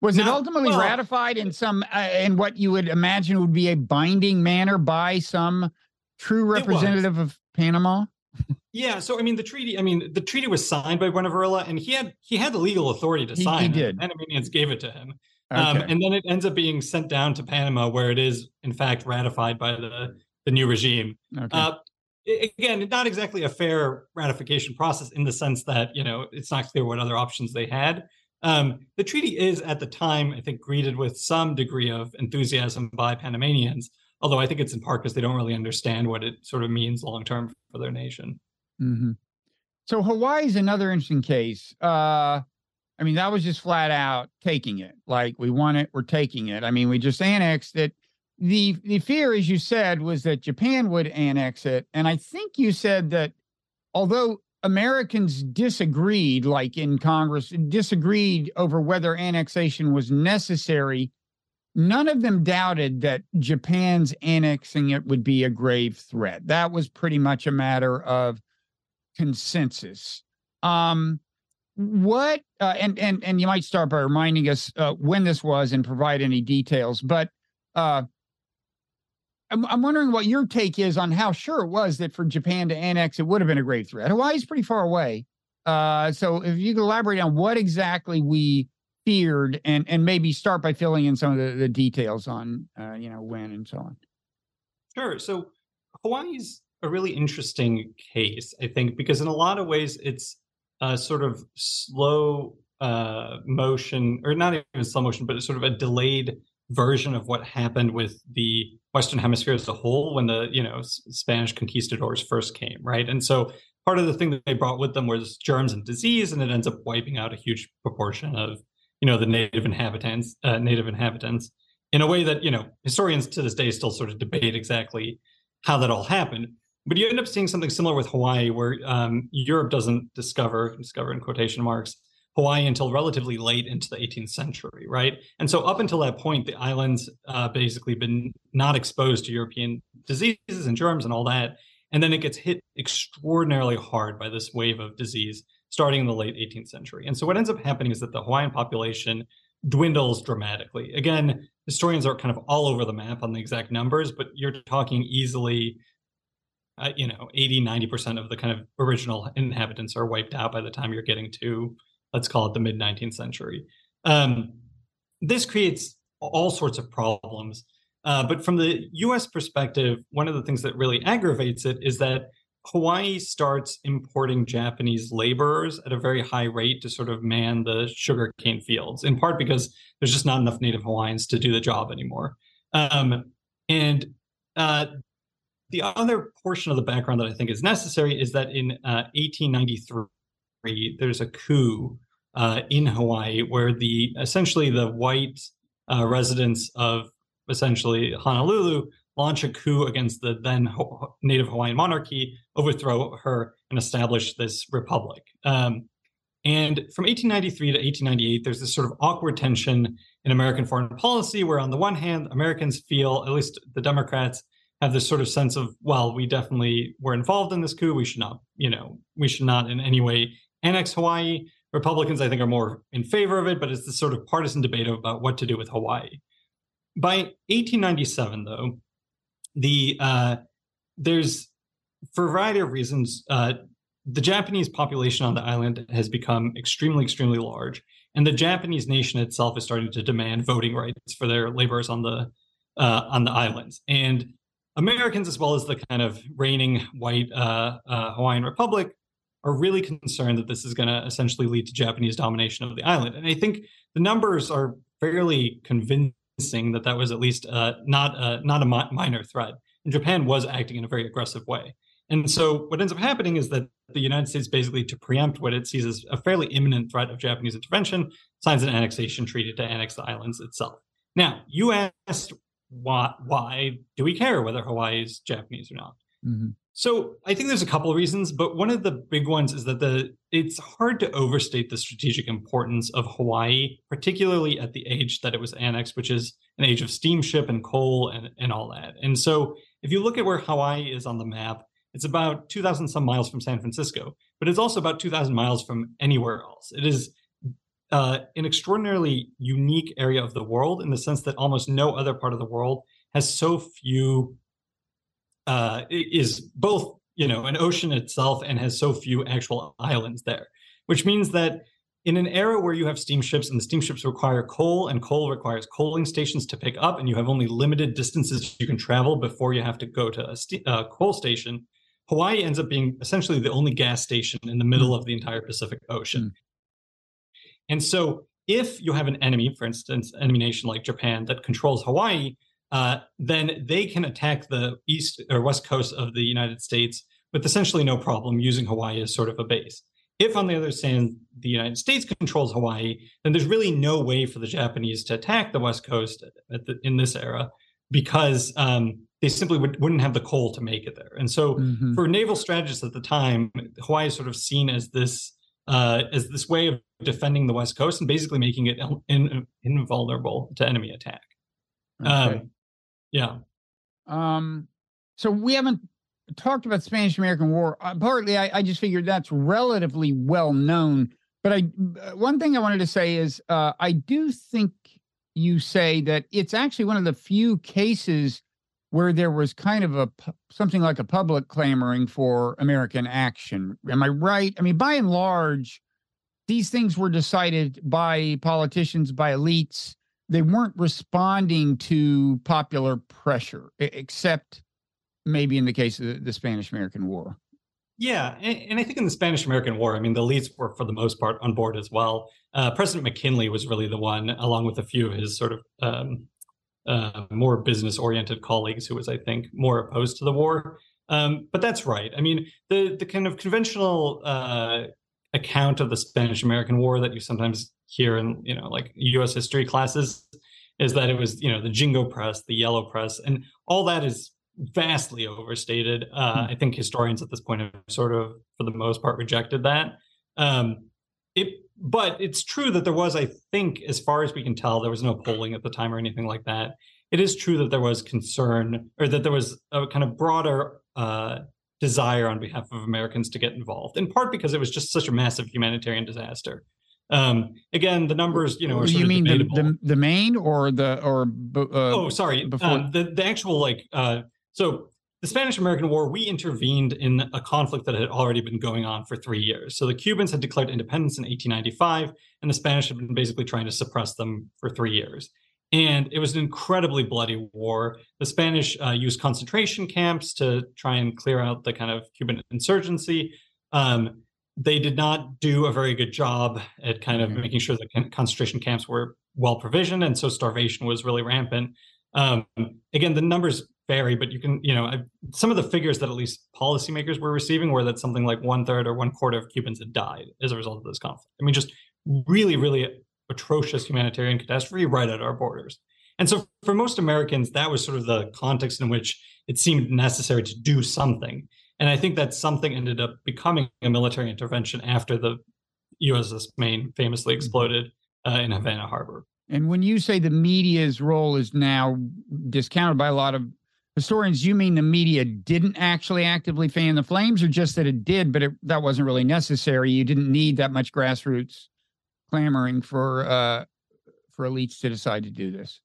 was not, it ultimately well, ratified in some uh, in what you would imagine would be a binding manner by some true representative of Panama? yeah, so I mean, the treaty. I mean, the treaty was signed by Bunau-Varilla, and he had he had the legal authority to he, sign. He did. Panamanians gave it to him. Um, okay. Um, and then it ends up being sent down to Panama, where it is in fact ratified by the the new regime. Okay. Uh, again, not exactly a fair ratification process in the sense that you know it's not clear what other options they had. Um, the treaty is at the time, I think, greeted with some degree of enthusiasm by Panamanians, although I think it's in part because they don't really understand what it sort of means long term for their nation. Mm-hmm. So Hawaii is another interesting case. Uh, I mean, that was just flat out taking it. Like we want it, we're taking it. I mean, we just annexed it. The the fear, as you said, was that Japan would annex it. And I think you said that although Americans disagreed, like in Congress, disagreed over whether annexation was necessary, none of them doubted that Japan's annexing it would be a grave threat. That was pretty much a matter of consensus. Um, what uh, and and and you might start by reminding us uh, when this was and provide any details. But uh, I'm, I'm wondering what your take is on how sure it was that for Japan to annex it would have been a great threat. Hawaii's pretty far away, uh, so if you could elaborate on what exactly we feared and and maybe start by filling in some of the, the details on uh, you know when and so on. Sure. So Hawaii's a really interesting case, I think, because in a lot of ways it's a sort of slow uh, motion, or not even slow motion, but it's sort of a delayed version of what happened with the Western Hemisphere as a whole when the you know Spanish conquistadors first came, right? And so part of the thing that they brought with them was germs and disease, and it ends up wiping out a huge proportion of you know the native inhabitants, uh, native inhabitants, in a way that you know historians to this day still sort of debate exactly how that all happened. But you end up seeing something similar with Hawaii, where um, Europe doesn't discover, discover in quotation marks, Hawaii until relatively late into the 18th century, right? And so up until that point, the islands uh, basically been not exposed to European diseases and germs and all that. And then it gets hit extraordinarily hard by this wave of disease starting in the late 18th century. And so what ends up happening is that the Hawaiian population dwindles dramatically. Again, historians are kind of all over the map on the exact numbers, but you're talking easily uh, you know 80 90% of the kind of original inhabitants are wiped out by the time you're getting to let's call it the mid 19th century. Um, this creates all sorts of problems. Uh, but from the us perspective one of the things that really aggravates it is that hawaii starts importing japanese laborers at a very high rate to sort of man the sugarcane fields in part because there's just not enough native hawaiians to do the job anymore. Um, and uh, the other portion of the background that I think is necessary is that in uh, 1893, there's a coup uh, in Hawaii where the essentially the white uh, residents of essentially Honolulu launch a coup against the then Ho- native Hawaiian monarchy, overthrow her, and establish this republic. Um, and from 1893 to 1898, there's this sort of awkward tension in American foreign policy where, on the one hand, Americans feel, at least the Democrats, have this sort of sense of, well, we definitely were involved in this coup. We should not, you know, we should not in any way annex Hawaii. Republicans, I think, are more in favor of it, but it's this sort of partisan debate about what to do with Hawaii. By 1897, though, the uh, there's for a variety of reasons, uh, the Japanese population on the island has become extremely, extremely large, and the Japanese nation itself is starting to demand voting rights for their laborers on the uh, on the islands. And Americans, as well as the kind of reigning white uh, uh, Hawaiian Republic, are really concerned that this is going to essentially lead to Japanese domination of the island. And I think the numbers are fairly convincing that that was at least uh, not a, not a mi- minor threat. And Japan was acting in a very aggressive way. And so what ends up happening is that the United States, basically to preempt what it sees as a fairly imminent threat of Japanese intervention, signs an annexation treaty to annex the islands itself. Now, you asked why why do we care whether Hawaii is Japanese or not? Mm-hmm. So I think there's a couple of reasons, but one of the big ones is that the it's hard to overstate the strategic importance of Hawaii, particularly at the age that it was annexed, which is an age of steamship and coal and, and all that. And so if you look at where Hawaii is on the map, it's about 2,000 some miles from San Francisco, but it's also about 2,000 miles from anywhere else. It is uh, an extraordinarily unique area of the world in the sense that almost no other part of the world has so few uh, is both you know an ocean itself and has so few actual islands there which means that in an era where you have steamships and the steamships require coal and coal requires coaling stations to pick up and you have only limited distances you can travel before you have to go to a st- uh, coal station hawaii ends up being essentially the only gas station in the middle mm. of the entire pacific ocean mm. And so if you have an enemy, for instance, enemy nation like Japan that controls Hawaii, uh, then they can attack the east or west coast of the United States with essentially no problem using Hawaii as sort of a base. If, on the other hand, the United States controls Hawaii, then there's really no way for the Japanese to attack the west coast the, in this era because um, they simply would, not have the coal to make it there. And so, mm-hmm. for naval strategists at the time, Hawaii is sort of seen as this uh, as this way of defending the West Coast and basically making it in, invulnerable to enemy attack. Okay. Um, yeah. Um, so we haven't talked about Spanish American War. Uh, partly, I, I, just figured that's relatively well known. But I, uh, one thing I wanted to say is, uh, I do think you say that it's actually one of the few cases where there was kind of a something like a public clamoring for American action. Am I right? I mean, by and large, these things were decided by politicians, by elites. They weren't responding to popular pressure, except maybe in the case of the Spanish American War. Yeah, and, I think in the Spanish American War, I mean, the elites were for the most part on board as well. Uh, President McKinley was really the one, along with a few of his sort of um, uh, more business oriented colleagues, who was, I think, more opposed to the war. Um, but that's right. I mean, the the kind of conventional uh, account of the Spanish American War that you sometimes hear in you know like U.S. history classes is that it was you know the jingo press, the yellow press, and all that is vastly overstated. Uh, hmm. I think historians at this point have sort of, for the most part, rejected that. Um, it, but it's true that there was, I think, as far as we can tell, there was no polling at the time or anything like that. It is true that there was concern, or that there was a kind of broader uh, desire on behalf of Americans to get involved, in part because it was just such a massive humanitarian disaster. Um, again, the numbers, you know, are you mean the, the, the main or the or uh, oh, sorry, before um, the the actual like uh, so the Spanish American War, we intervened in a conflict that had already been going on for three years. So the Cubans had declared independence in 1895, and the Spanish had been basically trying to suppress them for three years. And it was an incredibly bloody war. The Spanish uh, used concentration camps to try and clear out the kind of Cuban insurgency. Um, they did not do a very good job at kind of mm-hmm. making sure that concentration camps were well provisioned, and so starvation was really rampant. Um, again, the numbers vary, but you can, you know, I, some of the figures that at least policymakers were receiving were that something like one third or one quarter of Cubans had died as a result of this conflict. I mean, just really, really atrocious humanitarian catastrophe right at our borders. And so for most Americans, that was sort of the context in which it seemed necessary to do something. And I think that something ended up becoming a military intervention after the USS Maine famously mm-hmm. exploded uh, in Havana Harbor. And when you say the media's role is now discounted by a lot of historians, you mean the media didn't actually actively fan the flames, or just that it did, but it, that wasn't really necessary? You didn't need that much grassroots clamoring for uh, for elites to decide to do this.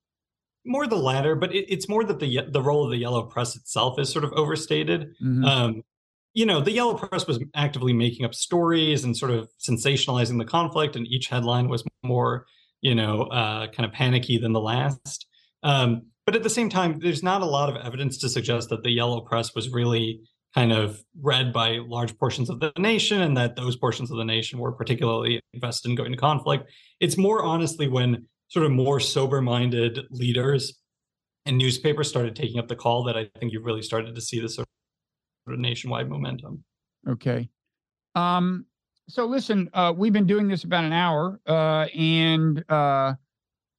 More the latter, but it, it's more that the the role of the yellow press itself is sort of overstated. Mm-hmm. Um, you know, the yellow press was actively making up stories and sort of sensationalizing the conflict, and each headline was more, you know, uh, kind of panicky than the last. Um, but at the same time, there's not a lot of evidence to suggest that the yellow press was really kind of read by large portions of the nation and that those portions of the nation were particularly invested in going to conflict. It's more honestly when sort of more sober minded leaders and newspapers started taking up the call that I think you really started to see this sort of nationwide momentum. Okay. Um, so listen, uh, we've been doing this about an hour, uh, and uh,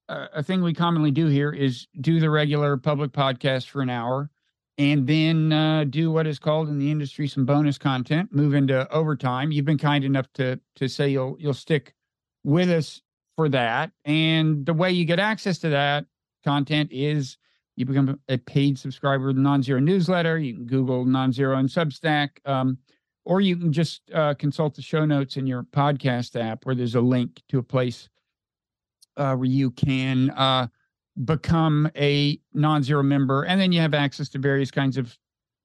a thing we commonly do here is do the regular public podcast for an hour and then uh, do what is called in the industry some bonus content move into overtime. You've been kind enough to to say you'll you'll stick with us for that. And the way you get access to that content is you become a paid subscriber to the Nonzero newsletter. You can google Nonzero and substack um, or you can just uh, consult the show notes in your podcast app where there's a link to a place uh, where you can uh, become a Nonzero member, and then you have access to various kinds of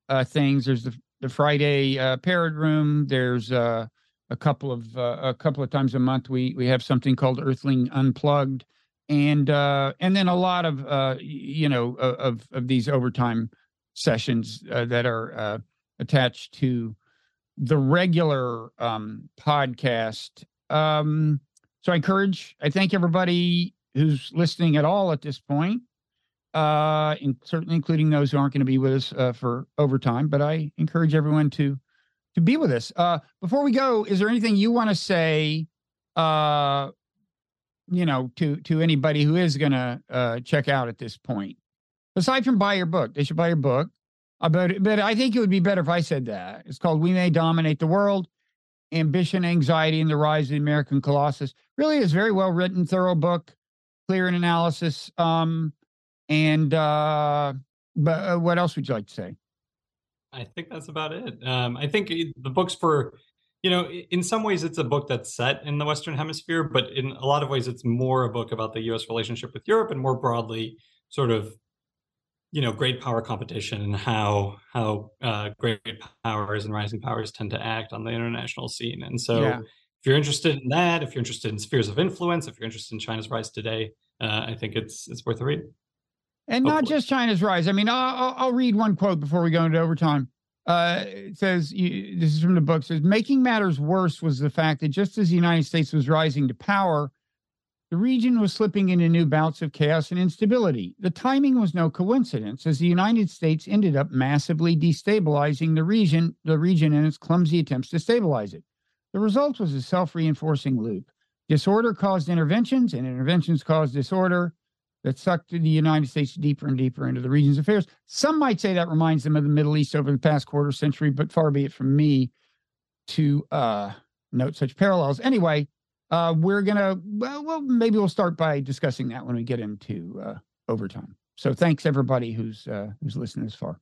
uh, things. There's the the Friday uh, Parrot Room. There's uh, a couple of uh, a couple of times a month we we have something called Earthling Unplugged, and uh, and then a lot of uh, you know of of these overtime sessions uh, that are uh, attached to the regular um, podcast. Um, so I encourage, I thank everybody who's listening at all at this point, uh, and certainly including those who aren't going to be with us uh, for overtime. But I encourage everyone to to be with us. Uh, before we go, is there anything you want to say? Uh, you know, to to anybody who is going to uh, check out at this point, aside from buy your book, they should buy your book. Uh, but but I think it would be better if I said that. It's called "We May Dominate the World." ambition, anxiety, and the rise of the American Colossus. Really is very well written, thorough book, clear in analysis. Um, and uh, but uh, what else would you like to say? I think that's about it. Um, I think the book's for, you know, in some ways it's a book that's set in the Western Hemisphere, but in a lot of ways it's more a book about the U.S. relationship with Europe and more broadly, sort of, you know, great power competition and how how uh, great powers and rising powers tend to act on the international scene. And so, yeah. If you're interested in that, if you're interested in spheres of influence, if you're interested in China's rise today, uh, I think it's it's worth a read. And Hopefully. not just China's rise. I mean, I'll, I'll, read one quote before we go into overtime. Uh, it says, you, this is from the book, says, making matters worse was the fact that just as the United States was rising to power, the region was slipping into new bouts of chaos and instability. The timing was no coincidence, as the United States ended up massively destabilizing the region, the region in its clumsy attempts to stabilize it. The result was a self-reinforcing loop. Disorder caused interventions, and interventions caused disorder that sucked the United States deeper and deeper into the region's affairs. Some might say that reminds them of the Middle East over the past quarter century, but far be it from me to uh, note such parallels. Anyway, uh, we're gonna well, well, maybe we'll start by discussing that when we get into uh, overtime. So thanks everybody who's uh, who's listening this far.